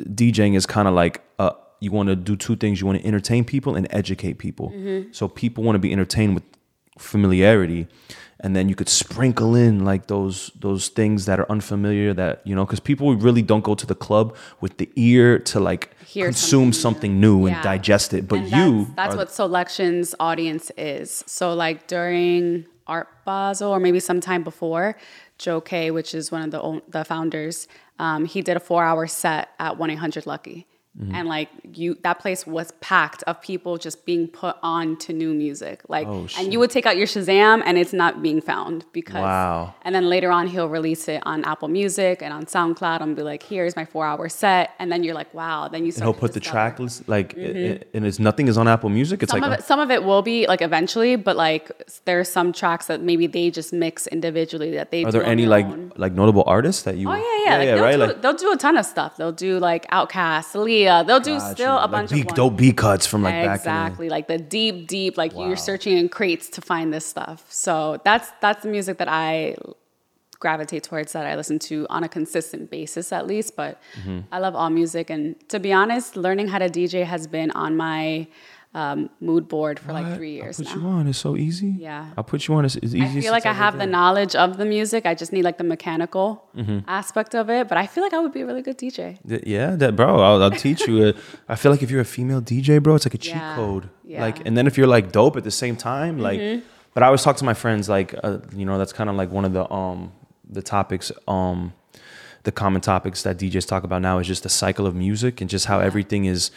DJing is kind of like uh, you want to do two things. You want to entertain people and educate people. Mm-hmm. So people want to be entertained with familiarity, and then you could sprinkle in like those those things that are unfamiliar. That you know, because people really don't go to the club with the ear to like Hear consume something new, and Yeah. digest it. But And you, that's, that's what Soulection's audience is so like during art basel or maybe sometime before Joe Kay which is one of the the founders um, he did a four hour set at 1-800 lucky Mm-hmm. and like you that place was packed of people just being put on to new music like Oh, and you would take out your shazam and it's not being found because Wow. and then later on he'll release it on apple music and on soundcloud and be like here's my four hour set and then you're like wow then you. And he'll put the track list like, i- i- and it's nothing is on Apple Music. It's Some like of it, some of it will be like eventually, but like there are some tracks that maybe they just mix individually that they. are there any like own. like notable artists that you? Oh yeah, yeah, like, they'll, right. do, like they'll do a ton of stuff. They'll do like Outkast, Aaliyah. They'll do Got still a Like bunch B, of dope B cuts from like back exactly like the deep, deep. Like Wow. you're searching in crates to find this stuff. So that's that's the music that I gravitate towards that I listen to on a consistent basis at least. But Mm-hmm. I love all music, and to be honest, learning how to DJ has been on my um, mood board for like three years I'll put now. you on. It's so easy. Yeah. I'll put you on. It's, it's easy. I feel like I have the knowledge of the music. I just need like the mechanical Mm-hmm. aspect of it. But I feel like I would be a really good DJ. Th- Yeah, that bro. I'll, I'll teach you. Uh, I feel like if you're a female DJ, bro, it's like a cheat Yeah, code. yeah. Like, and then if you're like dope at the same time, like. But I always talk to my friends, like, uh, you know, that's kind of like one of the um the topics um the common topics that DJs talk about now is just the cycle of music and just how everything is.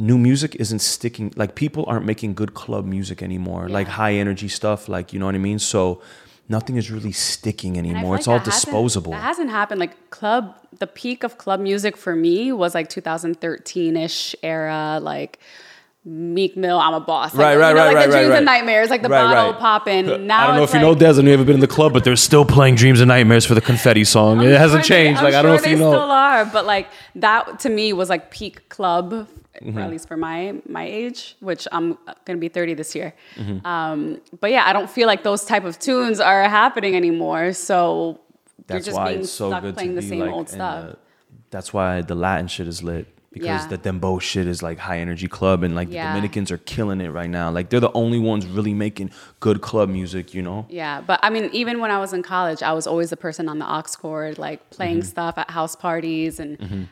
New music isn't sticking. Like people aren't making good club music anymore. Like high energy stuff. Like you know what I mean. So nothing is really sticking And I feel anymore. like It's all that hasn't- disposable. That hasn't happened. Like club, the peak of club music for me was like 2013 ish era. Like Meek Mill, I'm a boss. Like, Right, you right, know, right, like right, the right, dreams right. and nightmares, like the Right, bottle right. popping. Now I don't know it's if you know like- Des and you ever been in the club, but they're still playing Dreams and Nightmares for the confetti song. I'm it hasn't sure they- changed. I'm like I don't know sure if you know. still are, but like that to me was like peak club, Mm-hmm. or at least for my my age, which I'm gonna be 30 this year. Mm-hmm. Um, but yeah, I don't feel like those type of tunes are happening anymore. So That's you're just why being it's so stuck good playing to the be same like old stuff. the- that's why the Latin shit is lit because Yeah. the dembow shit is like high energy club and like Yeah. the Dominicans are killing it right now. Like they're the only ones really making good club music. You know. Yeah, but I mean, even when I was in college, I was always the person on the aux cord, like playing Mm-hmm. stuff at house parties. And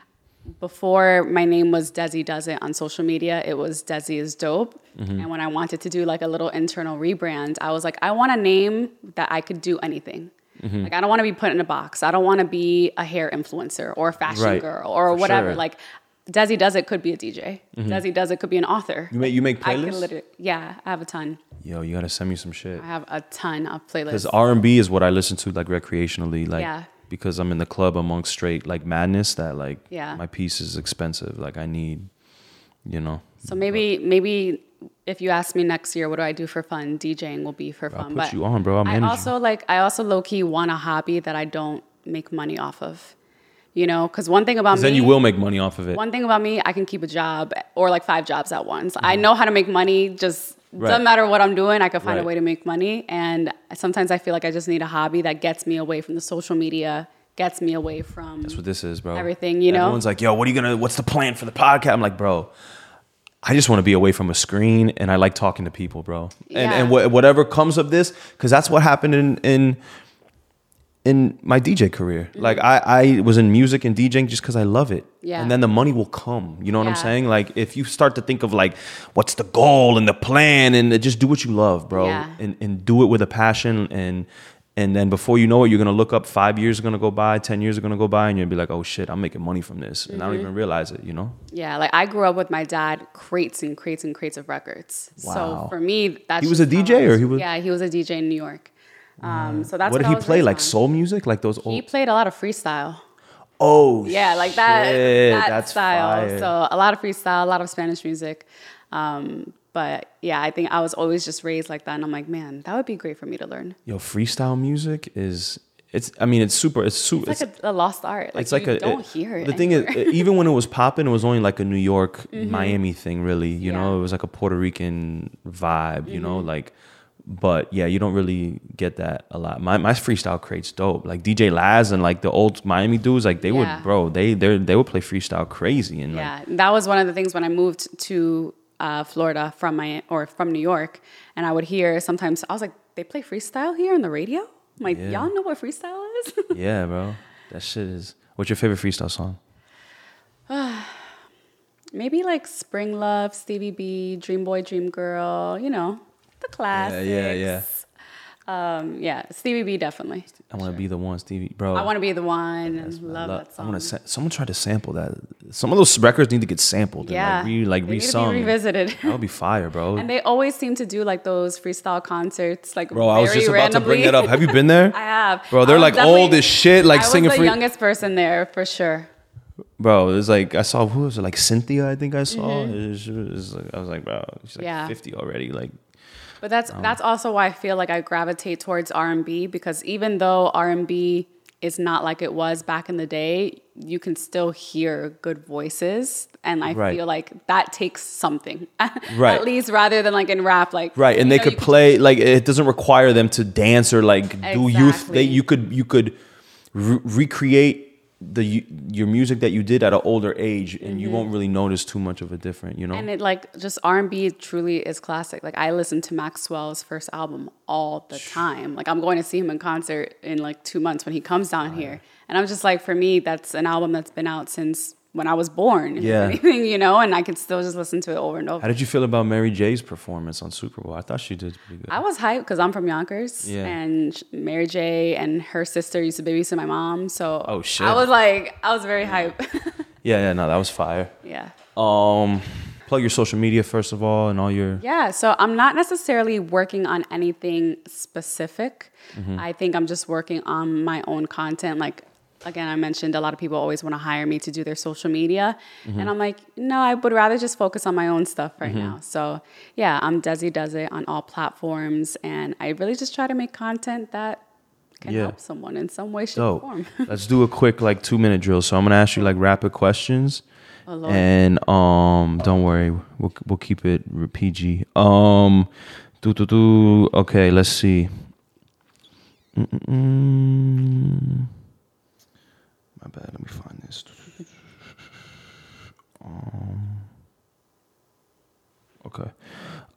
before my name was Desi Does It on social media, it was Desi is Dope. Mm-hmm. And when I wanted to do like a little internal rebrand, I was like, I want a name that I could do anything. Mm-hmm. Like, I don't want to be put in a box. I don't want to be a hair influencer or a fashion Right, girl or for whatever. sure. Like, Desi Does It could be a DJ. Desi Does It could be an author. You make you make I playlists. literally, yeah, I have a ton. Yo, you gotta send me some shit. I have a ton of playlists. Because R and B is what I listen to like recreationally, like Yeah. Because I'm in the club amongst straight like madness that like Yeah. my piece is expensive. Like I need, you know. So maybe maybe if you ask me next year, what do I do for fun? DJing will be for fun I'll put but you on, bro. I'll I also like I also low key want a hobby that I don't make money off of. You know, because one thing about me, Then you will make money off of it. one thing about me, I can keep a job or like five jobs at once. I know how to make money. Just Mm-hmm. Right. doesn't matter what I'm doing. I can find Right. a way to make money. And sometimes I feel like I just need a hobby that gets me away from the social media, gets me away from That's what this is, bro. Everything, you know? Everyone's like, yo, what are you gonna? What's the plan for the podcast? I'm like, bro. I just want to be away from a screen, and I like talking to people, bro. And and wh- whatever comes of this, because that's what happened in in in my DJ career. Like I I was in music and DJing just because I love it. Yeah. And then the money will come. You know what I'm saying? Like if you start to think of like what's the goal and the plan, and just do what you love, bro, Yeah. and and do it with a passion and. And then before you know it, you're gonna look up. Five years are gonna go by, ten years are gonna go by, and you'll be like, "Oh shit, I'm making money from this," and I don't Mm-hmm. even realize it. You know? Yeah, like I grew up with my dad, crates and crates and crates of records. Wow. So for me, that's He was a DJ I or he was- Yeah, he was a DJ in New York. Um, so that's what what, did he play? Like on. soul music, like those old. He played a lot of freestyle. Oh, Yeah, like that. shit, that that's style. fire. So a lot of freestyle, a lot of Spanish music. Um, but yeah, I think I was always just raised like that, and I'm like, man, that would be great for me to learn. Yo, freestyle music is. It's. I mean, it's super. It's super. It's like a, a lost art. Like it's like you a don't it- hear it. The thing is, even when it was popping, it was only like a New York, Miami thing, really. You know, it was like a Puerto Rican vibe. You know, Mm-hmm. like, but yeah, you don't really get that a lot. My my freestyle crate's dope. Like DJ Laz and like the old Miami dudes, like they Yeah. would, bro, they they they would play freestyle crazy and like, Yeah, that was one of the things when I moved to uh, Florida from my or from New York, and I would hear sometimes I was like, they play freestyle here on the radio. I'm like, Yeah. y'all know what freestyle is? yeah, bro, that shit is. What's your favorite freestyle song? Maybe like Spring Love, Stevie B, Dream Boy, Dream Girl. You know, classics. yeah, yeah. Um, yeah, Stevie B definitely. I want to be the one, Stevie, bro. I want to be the one. I love lo- that I song. want to. Sa- someone tried to sample that. Some of those records need to get sampled. yeah, and like re like they need to be resung. revisited. That would be fire, bro. and they always seem to do like those freestyle concerts, like Bro, I was just about to bring randomly. that up. Have you been there? I have. Bro, they're I was like old as shit, like I singing was the youngest person there for sure. Bro, it was like I saw who was it? Like Cynthia, I think I saw. It was- it was like- I was like, bro, she's like Mm-hmm. Yeah. fifty already. Like, But that's Um, that's also why I feel like I gravitate towards R and B because even though R and B is not like it was back in the day, you can still hear good voices, and I Right. feel like that takes something, Right. At least rather than like in rap, like right, and they know, could play like it doesn't require them to dance or like do youth. They you could you could re- recreate the your music that you did at an older age, and you won't really notice too much of a different. You know. Mm-hmm. And it like just R and B truly is classic. Like I listen to Maxwell's first album all the time. Like I'm going to see him in concert in like two months when he comes down here. And I'm just like, for me, that's an album that's been out since when I was born. Yeah. anything, you know, and I can still just listen to it over and over. How did you feel about Mary J's performance on Super Bowl? I thought she did pretty good. I was hyped because I'm from Yonkers, Yeah. and Mary J. and her sister used to babysit my mom. So Oh, shit. I was like, I was very hyped. yeah, yeah, no, that was fire. yeah. Um, plug your social media first of all, and all your. Yeah, so I'm not necessarily working on anything specific. Mm-hmm. I think I'm just working on my own content. Like, again, I mentioned a lot of people always want to hire me to do their social media. Mm-hmm. And I'm like, no, I would rather just focus on my own stuff right now. So, yeah, I'm Desi Does It on all platforms. And I really just try to make content that can Yeah. help someone in some way, shape, or form. Let's do a quick like two minute drill. So I'm gonna ask you like rapid questions, Oh, and um, don't worry, we'll we'll keep it PG. Um, do do do. Okay, let's see. Mm-mm-mm. My bad. Let me find this. Um, okay.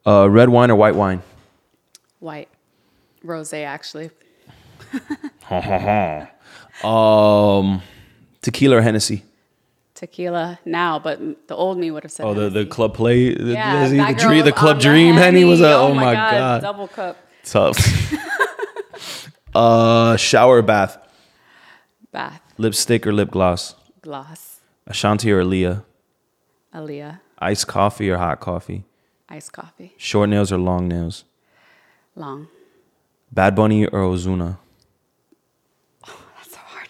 Uh, red wine or white wine? White. Rose, actually. Um, tequila or Hennessy? Tequila now, but the old me would have said Oh, the, the Hennessy. club play, the, Yeah, the, that the, girl dream, the was club on dream, Henny was a, Henny. oh, my god, double cup, tough. uh, shower or bath, bath, lipstick or lip gloss, gloss, Ashanti or Aaliyah, Aaliyah, iced coffee or hot coffee, iced coffee, short nails or long nails, long. Bad Bunny or Ozuna, That's so hard.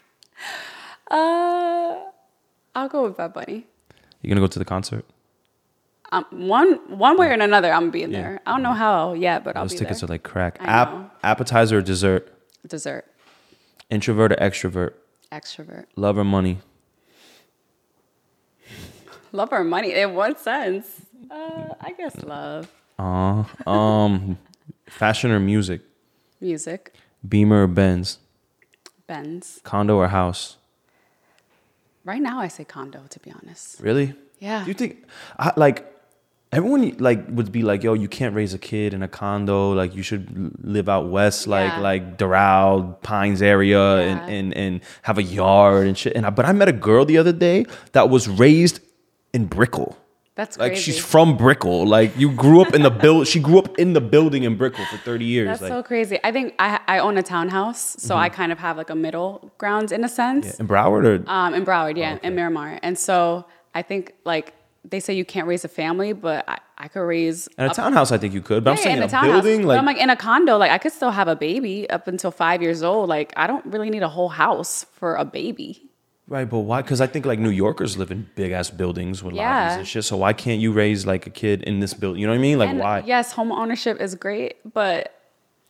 Uh, I'll go with Bad Bunny. you gonna go to the concert? Um, one one way or another, I'm being Yeah. there. I don't know how yet, but I'll Those be tickets there. are like crack. App, appetizer or dessert, Dessert, introvert or extrovert, extrovert, love or money, love or money. In what sense? Uh, I guess love, uh, um, fashion or music, music, Beamer or Benz, Benz. condo or house. Right now, I say condo. To be honest, Really? Yeah. Do you think, I, like, everyone like would be like, "Yo, you can't raise a kid in a condo. Like, you should live out west, like Yeah. like Doral, Pines area, Yeah. and, and and have a yard and shit." And I, but I met a girl the other day that was raised in Brickell. that's Like crazy. she's from Brickell. Like you grew up in the build. She grew up in the building in Brickell for thirty years. That's like Mm-hmm. so crazy. I think I I own a townhouse, so I kind of have like a middle ground in a sense. in Broward or Um, in Broward, yeah, in Miramar, and so I think like they say you can't raise a family, but I, I could raise in a townhouse. I think you could, but I'm saying in a a building. But Like, I'm like in a condo, like I could still have a baby up until five years old. Like I don't really need a whole house for a baby. Right, but why? Because I think like New Yorkers live in big ass buildings with lobbies and shit. So why can't you raise like a kid in this building? You know what I mean? Like and why? yes, home ownership is great, but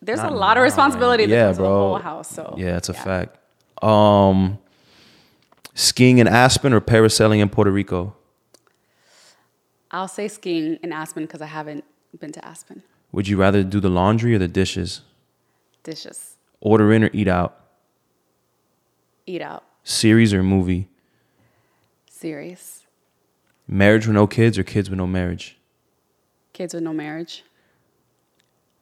there's Not a lot of responsibility man. that Yeah, comes with a bro. whole house. So Yeah, it's a fact. Um, skiing in Aspen or parasailing in Puerto Rico? I'll say skiing in Aspen because I haven't been to Aspen. Would you rather do the laundry or the dishes? Dishes, Order in or eat out? eat out, Series or movie? series, Marriage with no kids or kids with no marriage? kids with no marriage.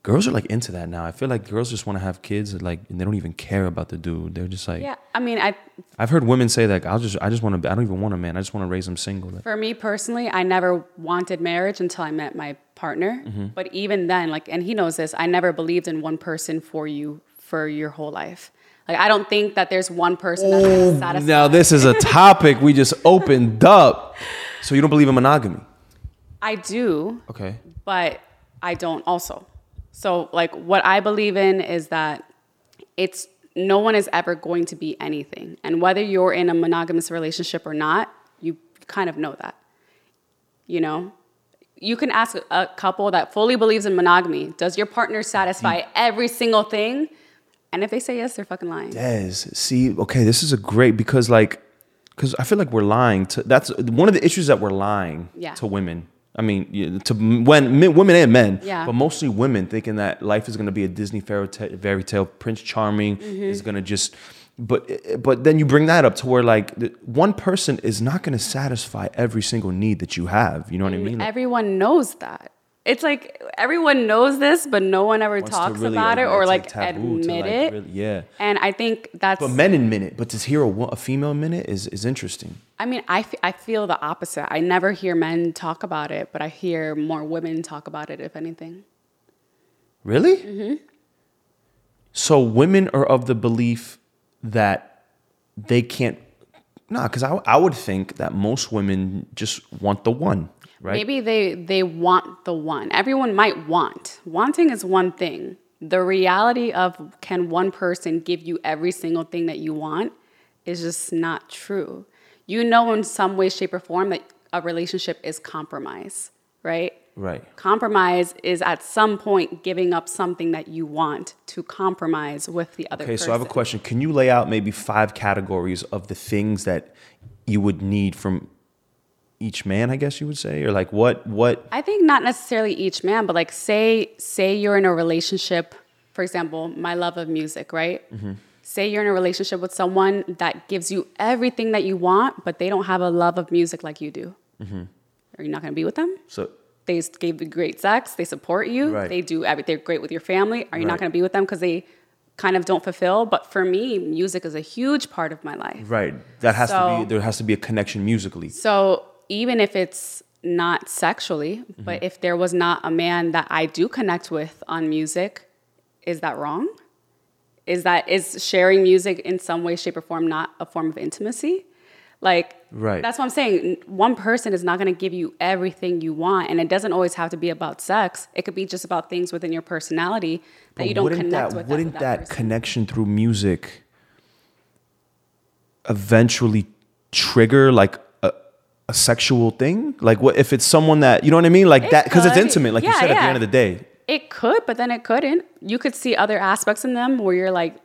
Girls are like into that now. I feel like girls just want to have kids, and, like, and they don't even care about the dude. They're just like, Yeah, I mean, I I've heard women say like, I'll just, I just want to. I don't even want a man. I just want to raise them single. Like, For me personally, I never wanted marriage until I met my partner. Mm-hmm. But even then, like, and he knows this, I never believed in one person for you for your whole life. Like, I don't think that there's one person that's gonna. Now this is a topic we just opened up. So you don't believe in monogamy? I do, Okay. but I don't also. So, like, what I believe in is that it's no one is ever going to be anything. And whether you're in a monogamous relationship or not, you kind of know that. You know? You can ask a couple that fully believes in monogamy, does your partner satisfy mm. every single thing? And if they say yes, they're fucking lying. Des, see, okay, this is a great because like, because I feel like we're lying to. That's one of the issues that we're lying Yeah. to women. I mean, to when men, women and men, Yeah. but mostly women thinking that life is going to be a Disney fairy tale, fairy tale. Prince Charming Mm-hmm. is going to just but but then you bring that up to where like one person is not going to satisfy every single need that you have. You know what I mean? Everyone knows that. It's like everyone knows this, but no one ever wants talks really, about it or like to, admit like, it. really- yeah. And I think that's. But men in minute, but to hear a, a female in minute is is interesting. I mean, I, f- I feel the opposite. I never hear men talk about it, but I hear more women talk about it, if anything. Really? Mm-hmm. So women are of the belief that they can't. Nah, because I I would think that most women just want the one, right? Maybe they they want the one. Everyone might want. Wanting is one thing. The reality of can one person give you every single thing that you want is just not true. You know in some way shape or form that a relationship is compromise, right? Right. Compromise is at some point giving up something that you want to compromise with the other Okay, person. so I have a question. Can you lay out maybe five categories of the things that you would need from each man? I guess you would say, or like what what I think not necessarily each man, but like say say you're in a relationship, for example, my love of music, right? Mm-hmm. Say you're in a relationship with someone that gives you everything that you want, but they don't have a love of music like you do. Mm-hmm. Are you not going to be with them? so They gave you great sex. They support you. Right. They do everything. They're great with your family. Are you Right. not going to be with them because they kind of don't fulfill? But for me, music is a huge part of my life. right that has to be there has to be a connection musically. So even if it's not sexually, mm-hmm. but if there was not a man that I do connect with on music, is that wrong? Is that is sharing music in some way, shape, or form not a form of intimacy? Like Right. that's what I'm saying. One person is not going to give you everything you want, and it doesn't always have to be about sex. It could be just about things within your personality that But you don't connect that, with. Wouldn't that, that, person. connection through music eventually trigger like a, sexual thing? Like what if it's someone that you know what I mean? Like It that because it's intimate, like you Yeah, said at the end of the day. It could, but then it couldn't. You could see other aspects in them where you're like,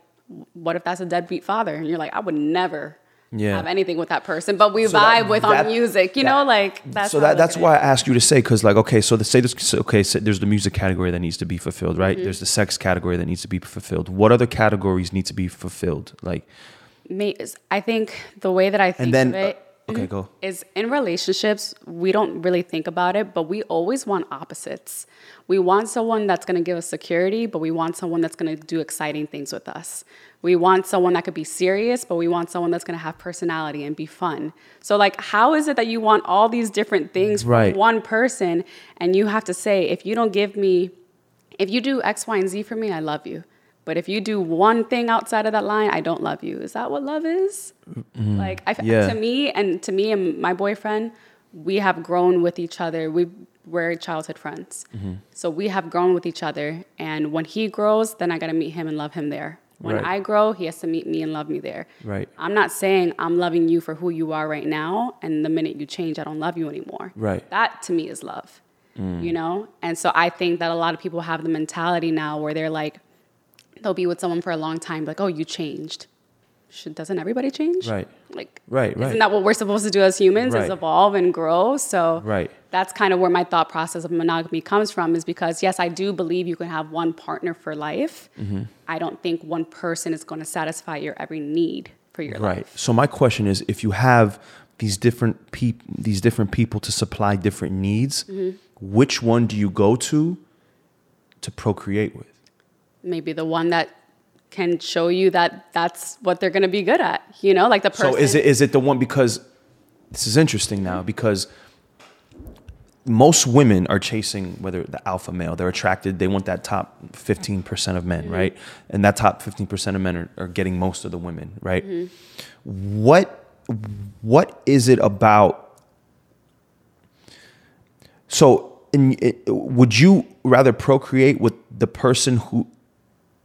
what if that's a deadbeat father? And you're like, I would never Yeah. have anything with that person, but we So that- vibe with that- on music, you that- know, like that's so that that's why I it. ask you to say because like okay so the, say this okay so there's the music category that needs to be fulfilled right Mm-hmm. there's the sex category that needs to be fulfilled what other categories need to be fulfilled like I think the way that I think and then of it okay mm-hmm. go is in relationships, we don't really think about it, but we always want opposites. We want someone that's going to give us security, but we want someone that's going to do exciting things with us. We want someone that could be serious, but we want someone that's going to have personality and be fun. So, like, how is it that you want all these different things Right. from one person and you have to say, if you don't give me, if you do X, Y, and Z for me, I love you. But if you do one thing outside of that line, I don't love you. Is that what love is? Like, I, Mm-hmm. Yeah. to me and to me and my boyfriend, we have grown with each other. We we're childhood friends, Mm-hmm. so we have grown with each other. And when he grows, then I gotta meet him and love him there. When Right. I grow, he has to meet me and love me there. Right. I'm not saying I'm loving you for who you are right now, and the minute you change, I don't love you anymore. Right. That to me is love. You know? And so I think that a lot of people have the mentality now where they're like, they'll be with someone for a long time, like, oh, you changed. Should, doesn't everybody change? Right. Like, Right, right. Isn't that what we're supposed to do as humans? Right. Is evolve and grow. So Right. that's kind of where my thought process of monogamy comes from. Is because yes, I do believe you can have one partner for life. Mm-hmm. I don't think one person is going to satisfy your every need for your Right. life. Right. So my question is, if you have these different peop- these different people to supply different needs, Mm-hmm. which one do you go to to procreate with? Maybe the one that can show you that that's what they're going to be good at. You know, like the person. So is it is it the one because this is interesting now because most women are chasing whether the alpha male they're attracted they want that top 15% of men mm-hmm. right and that top 15% of men are, are getting most of the women right mm-hmm. what what is it about so in, it, would you rather procreate with the person who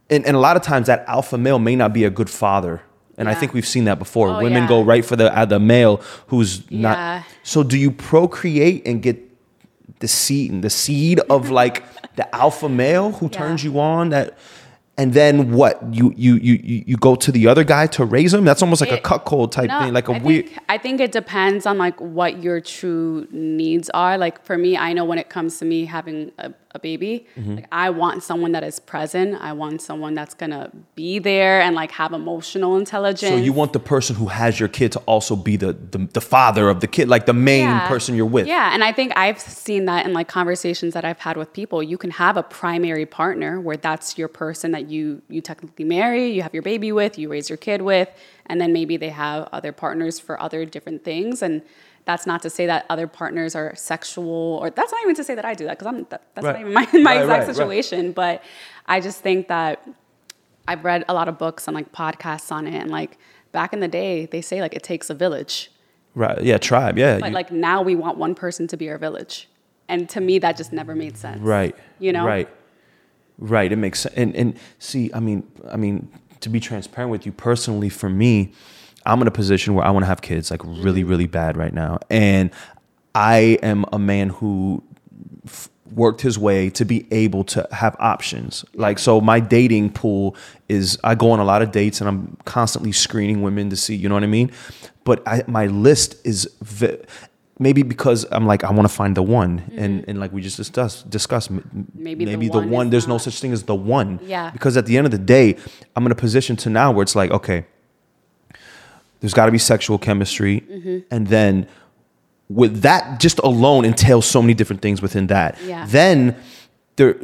and, and a lot of times that alpha male may not be a good father and i think we've seen that before Oh, women yeah. go right for the uh, the male who's Yeah. not so do you procreate and get the seed the seed of like the alpha male who Yeah. turns you on that and then what you you you you go to the other guy to raise him that's almost like a It- cuckold type No, thing like a I weird Think, I think it depends on like what your true needs are. Like for me, I know when it comes to me having a a baby. Mm-hmm. Like I want someone that is present. I want someone that's gonna be there and like have emotional intelligence. So you want the person who has your kid to also be the the, the father of the kid, like the main Yeah. person you're with. Yeah, and I think I've seen that in like conversations that I've had with people. You can have a primary partner where that's your person that you you technically marry, you have your baby with, you raise your kid with, and then maybe they have other partners for other different things and that's not to say that other partners are sexual, or that's not even to say that I do that because I'm that, that's Right. not even my, my Right, exact right, situation. But I just think that I've read a lot of books and like podcasts on it, and like back in the day, they say like it takes a village. Right. Yeah. Tribe. Yeah. But you- like now we want one person to be our village. And to me that just never made sense. Right. You know? Right. Right. It makes sense. And and see, I mean, I mean, to be transparent with you personally, for me, I'm in a position where I want to have kids, like really, really bad right now, and I am a man who f- worked his way to be able to have options. Like so my dating pool is I go on a lot of dates and I'm constantly screening women to see, you know what I mean? But I, my list is ve- maybe because I'm like I want to find the one and and like we just discussed discussed m- Mm-hmm. Maybe the the one one, there's no such thing as the one. Yeah. Because at the end of the day, I'm in a position to now where it's like okay, there's got to be sexual chemistry Mm-hmm. and then with that just alone entails so many different things within that Yeah. then there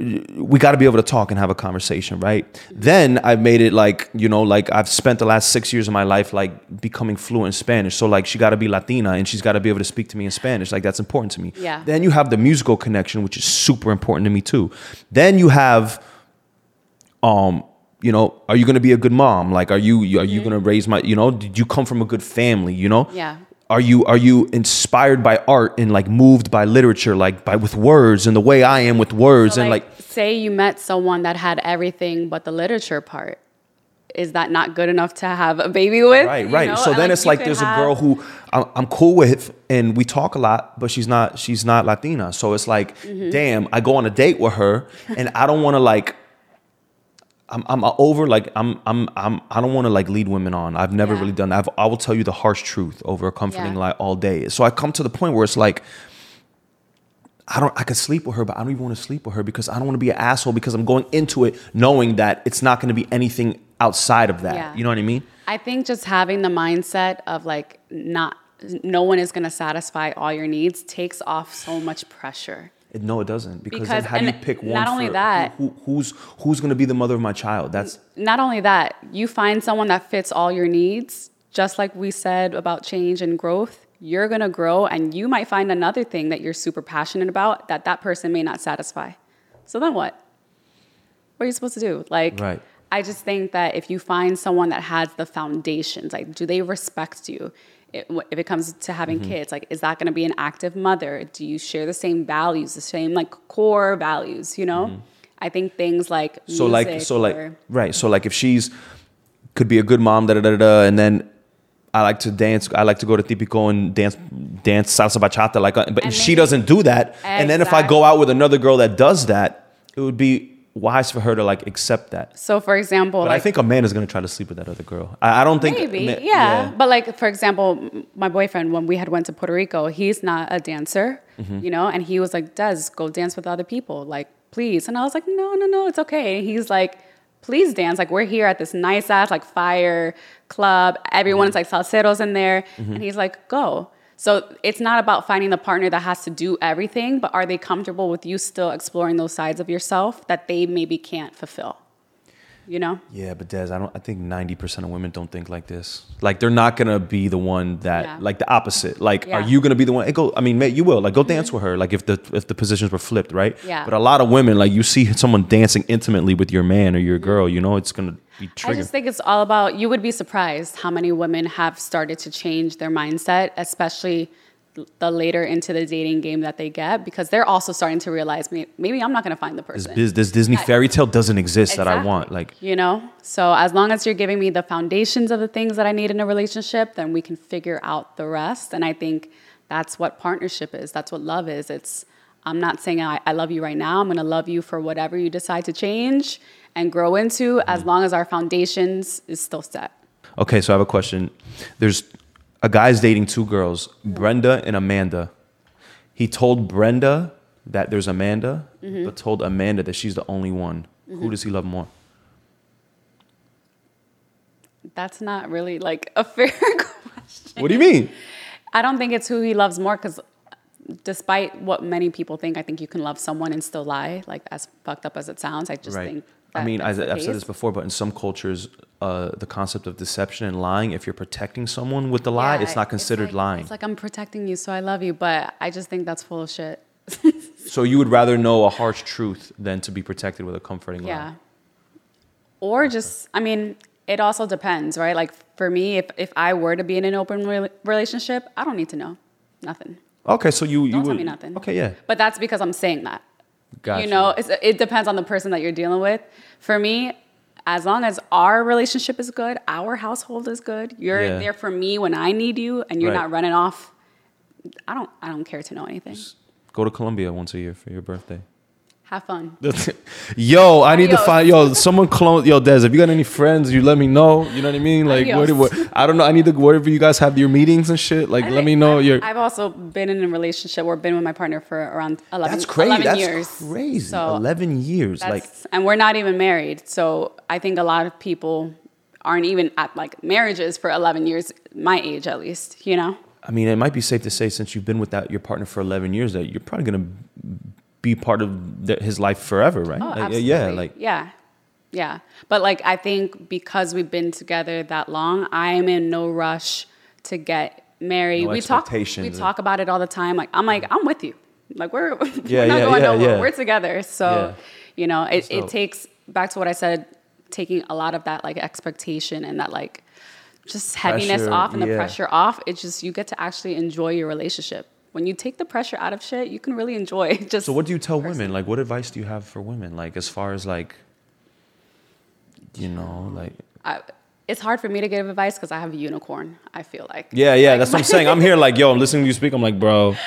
we got to be able to talk and have a conversation right? Then i've made it like you know like i've spent the last six years of my life like becoming fluent in spanish. So like she got to be latina and she's got to be able to speak to me in spanish. Like that's important to me. Yeah. then you have the musical connection which is super important to me too. Then you have um you know are you going to be a good mom? Like are you are you going to raise my you know did you come from a good family you know? Yeah. Are you are you inspired by art and like moved by literature like by with words and the way i am with words So, and like say you met someone that had everything but the literature part. Is that not good enough to have a baby with? right you right know? so And, then it's like there's have- a girl who I'm, I'm cool with and we talk a lot but she's not she's not latina so it's like Mm-hmm. damn i go on a date with her and i don't want to like I'm, I'm over like I'm I'm I'm I don't want to like lead women on. I've never Yeah. really done that. I've, I will tell you the harsh truth over a comforting Yeah. lie all day. So I come to the point where it's like I don't I could sleep with her, but I don't even want to sleep with her because I don't want to be an asshole because I'm going into it knowing that it's not going to be anything outside of that. Yeah. You know what I mean? I think just having the mindset of like not no one is going to satisfy all your needs takes off so much pressure. No, it doesn't because, Because- how do you pick one? not only for- that- who, who- who's who's going to be the mother of my child? That's Not only that, you find someone that fits all your needs, just like we said about change and growth, you're going to grow and you might find another thing that you're super passionate about that that person may not satisfy. So then what? What are you supposed to do? Like Right. I just think that if you find someone that has the foundations, like do they respect you? It, if it comes to having Mm-hmm. kids, like is that going to be an active mother? Do you share the same values, the same like core values? You know, I think things like Mm-hmm. so like so like or- right so like if she's could be a good mom da da da da, and then I like to dance. I like to go to Tipico and dance, dance salsa bachata. Like, uh, but And if she doesn't do that, and then if I go out with another girl that does that, it would be wise for her to like accept that. So, for example, But like I think a man is gonna try to sleep with that other girl. I, I don't think maybe, ma- yeah. But like, for example, my boyfriend when we had went to Puerto Rico, he's not a dancer, Mm-hmm. you know, and he was like, "Does go dance with other people, like, please." And I was like, "No, no, no, it's okay." And he's like, "Please dance. Like, we're here at this nice ass like fire club. Everyone's like salseros in there." Mm-hmm. And he's like, "Go." So it's not about finding the partner that has to do everything, but are they comfortable with you still exploring those sides of yourself that they maybe can't fulfill? You know? Yeah, but Des, I don't. I think ninety percent of women don't think like this. Like they're not gonna be the one that, Yeah. like the opposite. Like, Yeah. are you gonna be the one? Hey, go. I mean, mate, you will. Like, go mm-hmm. dance with her. Like, if the if the positions were flipped, right? Yeah. But a lot of women, like, you see someone dancing intimately with your man or your mm-hmm. girl, you know, it's gonna be I just think it's all about, you would be surprised how many women have started to change their mindset, especially the later into the dating game that they get, because they're also starting to realize maybe I'm not going to find the person. biz- this Disney fairy tale doesn't exist that I want. Like, you know? So as long as you're giving me the foundations of the things that I need in a relationship, then we can figure out the rest. And I think that's what partnership is. That's what love is. It's, I'm not saying I, I love you right now. I'm going to love you for whatever you decide to change and grow into, as long as our foundations is still set. okay, so I have a question. There's a guy's dating two girls, Brenda and Amanda. He told Brenda that there's Amanda, Mm-hmm. but told Amanda that she's the only one, who does he love more? That's not really like a fair question. What do you mean? I don't think it's who he loves more because despite what many people think, I think you can love someone and still lie. Like as fucked up as it sounds, I just Right. think. I mean, I, the I've said this before, but in some cultures, uh, the concept of deception and lying, if you're protecting someone with the lie, Yeah, it's not considered like, lying. It's like I'm protecting you, so I love you, but I just think that's full of shit. so you would rather know a harsh truth than to be protected with a comforting lie. Yeah. Or just, I mean, it also depends, right? Like for me, if if I were to be in an open re- relationship, I don't need to know nothing. Okay, so you you Don't would, tell me nothing. Okay, yeah, But that's because I'm saying that. gotcha. You know, it's, it depends on the person that you're dealing with. For me, as long as our relationship is good, our household is good, you're Yeah. there for me when I need you, and you're Right. not running off. I don't. I don't care to know anything. Just go to Colombia once a year for your birthday. Have fun. yo, I need to find yo someone clone yo Des. If you got any friends, you let me know. You know what I mean? Like where, where, I don't know. I need to wherever you guys have your meetings and shit. Like I let me know. Your I've also been in a relationship or been with my partner for around 11, that's crazy. 11 That's years. crazy. So Eleven years. Like and we're not even married. So I think a lot of people aren't even at like marriages for 11 years, my age at least, you know? I mean, it might be safe to say since you've been with that your partner for eleven years that you're probably gonna be part of the, his life forever, right? Oh, Like, absolutely. yeah, like yeah, yeah. But like, I think because we've been together that long, I'm in no rush to get married. No we talk, we talk about it all the time. Like, I'm like, I'm with you. Like, we're, Yeah, we're not yeah, going yeah, nowhere. yeah. We're together. So, Yeah. you know, it, So- it takes back to what I said, taking a lot of that like expectation and that like just heaviness Pressure, off and the pressure off. It's just you get to actually enjoy your relationship. When you take the pressure out of shit, you can really enjoy just So what do you tell women? Like what advice do you have for women? Like as far as like you know, like I, it's hard for me to give advice because I have a unicorn. I feel like Yeah, yeah, that's what I'm saying. I'm here like, yo, I'm listening to you speak. I'm like, bro,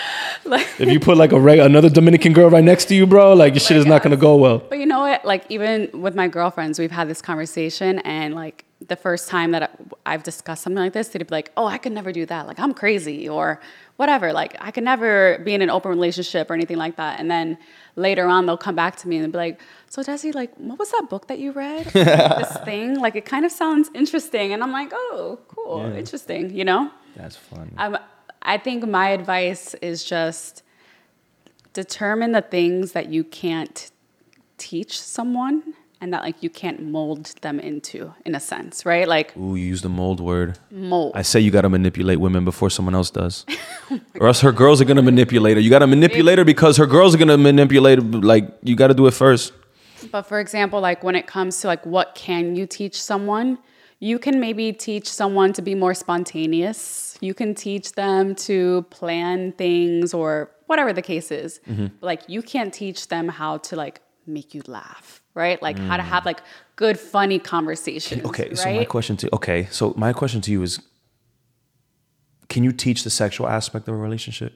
Like- if you put like a reg- another Dominican girl right next to you, bro, like your shit is not gonna go well. But you know what? Like even with my girlfriends, we've had this conversation, and like the first time that I've discussed something like this, they'd be like, "Oh, I could never do that. Like I'm crazy," or whatever. Like I could never be in an open relationship or anything like that. And then later on, they'll come back to me and be like, "So Desi, like, what was that book that you read? this thing? Like it kind of sounds interesting." And I'm like, "Oh, cool, Yeah. interesting." You know. That's funny. Um, I think my advice is just determine the things that you can't teach someone and that like you can't mold them into in a sense, right? Like Ooh, you use the mold word. mold. I say you gotta manipulate women before someone else does. Oh or else her girls are gonna manipulate her. You gotta manipulate her because her girls are gonna manipulate her. Like you gotta do it first. But for example, like when it comes to like what can you teach someone, you can maybe teach someone to be more spontaneous. You can teach them to plan things or whatever the case is. Mm-hmm. Like you can't teach them how to like make you laugh, right? Like how to have like good funny conversations. Okay, right? so my question to okay, so my question to you is can you teach the sexual aspect of a relationship?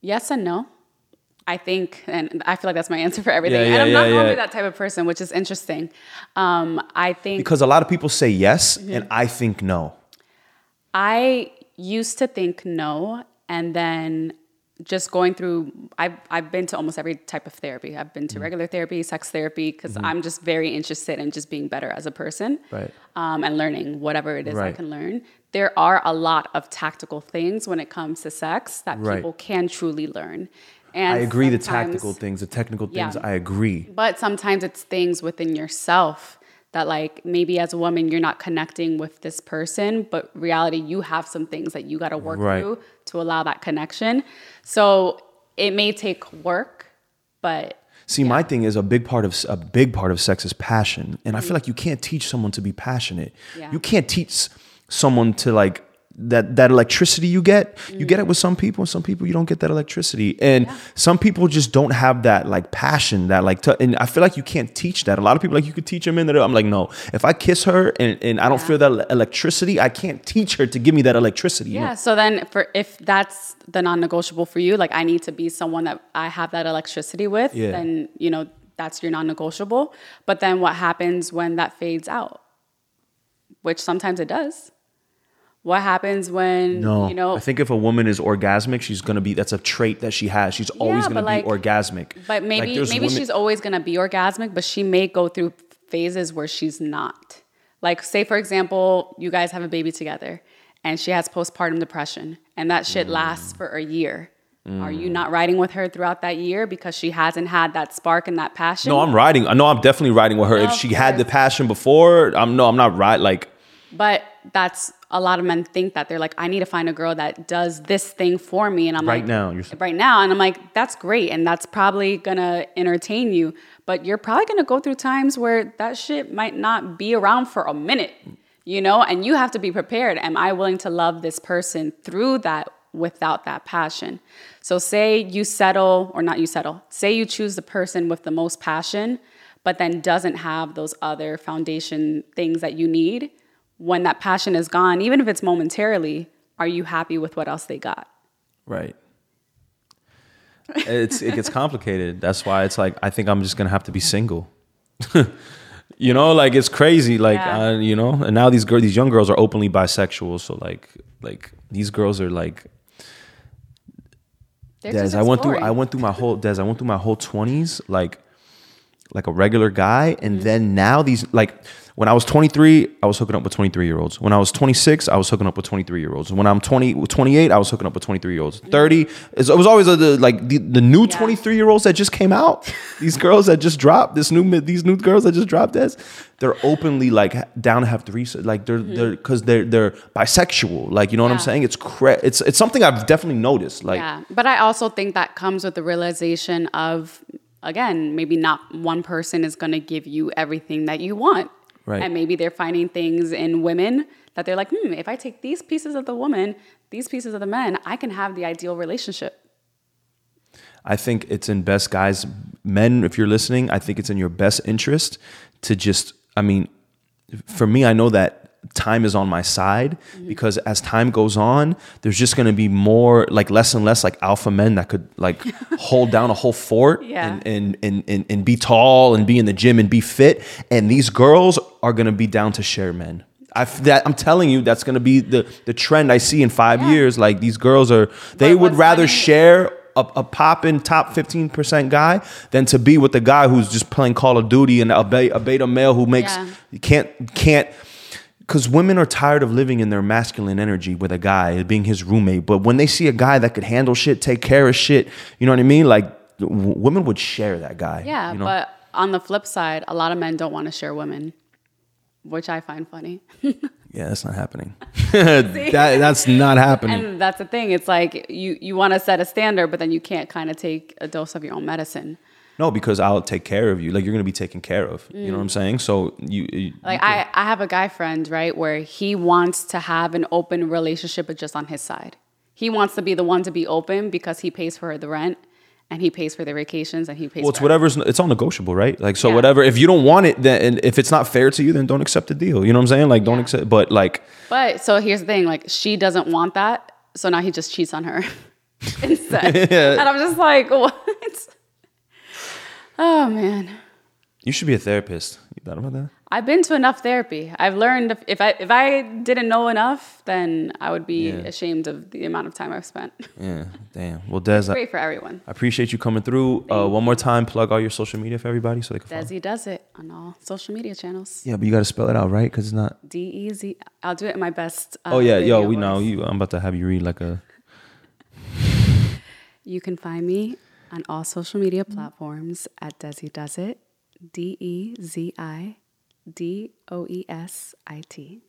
Yes and no. I think, and I feel like that's my answer for everything. Yeah, and I'm not yeah, normally yeah. that type of person, which is interesting. Um, I think Because a lot of people say yes Mm-hmm. and I think no. I used to think no, and then just going through. I've I've been to almost every type of therapy. I've been to regular therapy, sex therapy, because I'm just very interested in just being better as a person, Right. Um, and learning whatever it is I can learn. There are a lot of tactical things when it comes to sex that Right. people can truly learn. And I agree the tactical things, the technical things, Yeah. I agree. But sometimes it's things within yourself that, like, maybe as a woman, you're not connecting with this person, but reality, you have some things that you got to work Right. through to allow that connection. So it may take work, but See, my thing is a big part of a big part of sex is passion, and I feel mm. like you can't teach someone to be passionate. Yeah. You can't teach someone to like that that electricity you get. You get it mm. with some people, and some people you don't get that electricity, and some people just don't have that like passion. That like, to, and I feel like you can't teach that. A lot of people like you could teach them in that. I'm like, no, if I kiss her and, and I don't feel that electricity, I can't teach her to give me that electricity. you know? yeah. So then, for if that's the non-negotiable for you, like I need to be someone that I have that electricity with, Yeah. then you know that's your non-negotiable. But then what happens when that fades out? Which sometimes it does. What happens when No, you know I think if a woman is orgasmic, she's gonna be. That's a trait that she has. She's always Yeah, gonna like- be orgasmic. But maybe Like, maybe women- she's always gonna be orgasmic, but she may go through phases where she's not. Like say for example, you guys have a baby together and she has postpartum depression and that shit lasts mm. for a year. Are you mm. not riding with her throughout that year because she hasn't had that spark and that passion? No, I'm riding. I know I'm definitely riding with her. if oh, she had the passion before, I'm no, I'm not right. Like But that's a lot of men think that they're like, I need to find a girl that does this thing for me, and I'm Right like, now, you're right now, and I'm like, that's great, and that's probably gonna entertain you, but you're probably gonna go through times where that shit might not be around for a minute, you know, and you have to be prepared. Am I willing to love this person through that without that passion? So say you settle, or not you settle, say you choose the person with the most passion, but then doesn't have those other foundation things that you need when that passion is gone, even if it's momentarily, are you happy with what else they got? right. it's it gets complicated. That's why it's like I think I'm just gonna have to be single. you know, like it's crazy. Like Yeah. uh, you know, and now these girls, these young girls are openly bisexual. So like, like these girls are like They're Des, I went through I went through my whole Des, I went through my whole twenties like like a regular guy, and Mm-hmm. then now these like when I was 23, I was hooking up with 23 year olds. When I was 26, I was hooking up with 23 year olds. When I'm 20, 28, I was hooking up with 23 year olds. 30, it was always uh, the like the, the new Mm-hmm. Yeah. 23 year olds that just came out. these girls that just dropped this new these new girls that just dropped this. They're openly like down to have three like they're they're because they're they're bisexual. Like you know what I'm Mm-hmm. Saying? It's cra- it's it's something I've definitely noticed. Like yeah, but I also think that comes with the realization of, again, maybe not one person is going to give you everything that you want. Right. And maybe they're finding things in women that they're like, hmm, if I take these pieces of the woman, these pieces of the men, I can have the ideal relationship. I think it's in best guys, men, if you're listening, I think it's in your best interest to just, I mean, for me, I know that time is on my side Mm-hmm. because as time goes on, there's just going to be more, like less and less like alpha men that could like hold down a whole fort Yeah. and, and, and, and, and be tall and be in the gym and be fit. And these girls are going to be down to share men. I, that, I'm telling you, that's going to be the, the trend I see in five Yeah. years. Like these girls are, they But would rather share a, a poppin' top 15% guy than to be with the guy who's just playing Call of Duty and a, a beta male who makes Yeah. you can't can't because women are tired of living in their masculine energy with a guy being his roommate. But when they see a guy that could handle shit, take care of shit, you know what I mean? Like w- women would share that guy. Yeah, you know? but on the flip side, a lot of men don't want to share women, which I find funny. yeah, that's not happening. that, that's not happening. And that's the thing. It's like you you want to set a standard, but then you can't kind of take a dose of your own medicine. No, because I'll take care of you. Like you're gonna be taken care of. You know what I'm mm. saying? So you, you Like I, I have a guy friend, right, where he wants to have an open relationship, but just on his side. He wants to be the one to be open because he pays for the rent and he pays for the vacations and he pays. Well, it's for whatever's. It's all negotiable, right? Like, so Yeah. whatever. If you don't want it, then if it's not fair to you, then don't accept the deal. You know what I'm saying? Like, don't Yeah. accept. But like, But so here's the thing: like she doesn't want that, so now he just cheats on her instead. And I'm just like, what? Oh man, you should be a therapist. You thought about that? I've been to enough therapy. I've learned if- I if I didn't know enough, then I would be Yeah. ashamed of the amount of time I've spent. Yeah. Damn. Well, Dez, I, Great for everyone. I appreciate you coming through. Uh, one more time, plug all your social media for everybody so they can follow. Does it on all social media channels. Yeah, but you got to spell it out right because it's not. D E Z. I'll do it in my best. uh, Oh yeah, yo, we know you. I'm about to have you read like a. You can find me on all social media mm-hmm. platforms at Dezi Does It. D E Z I D O E S I T.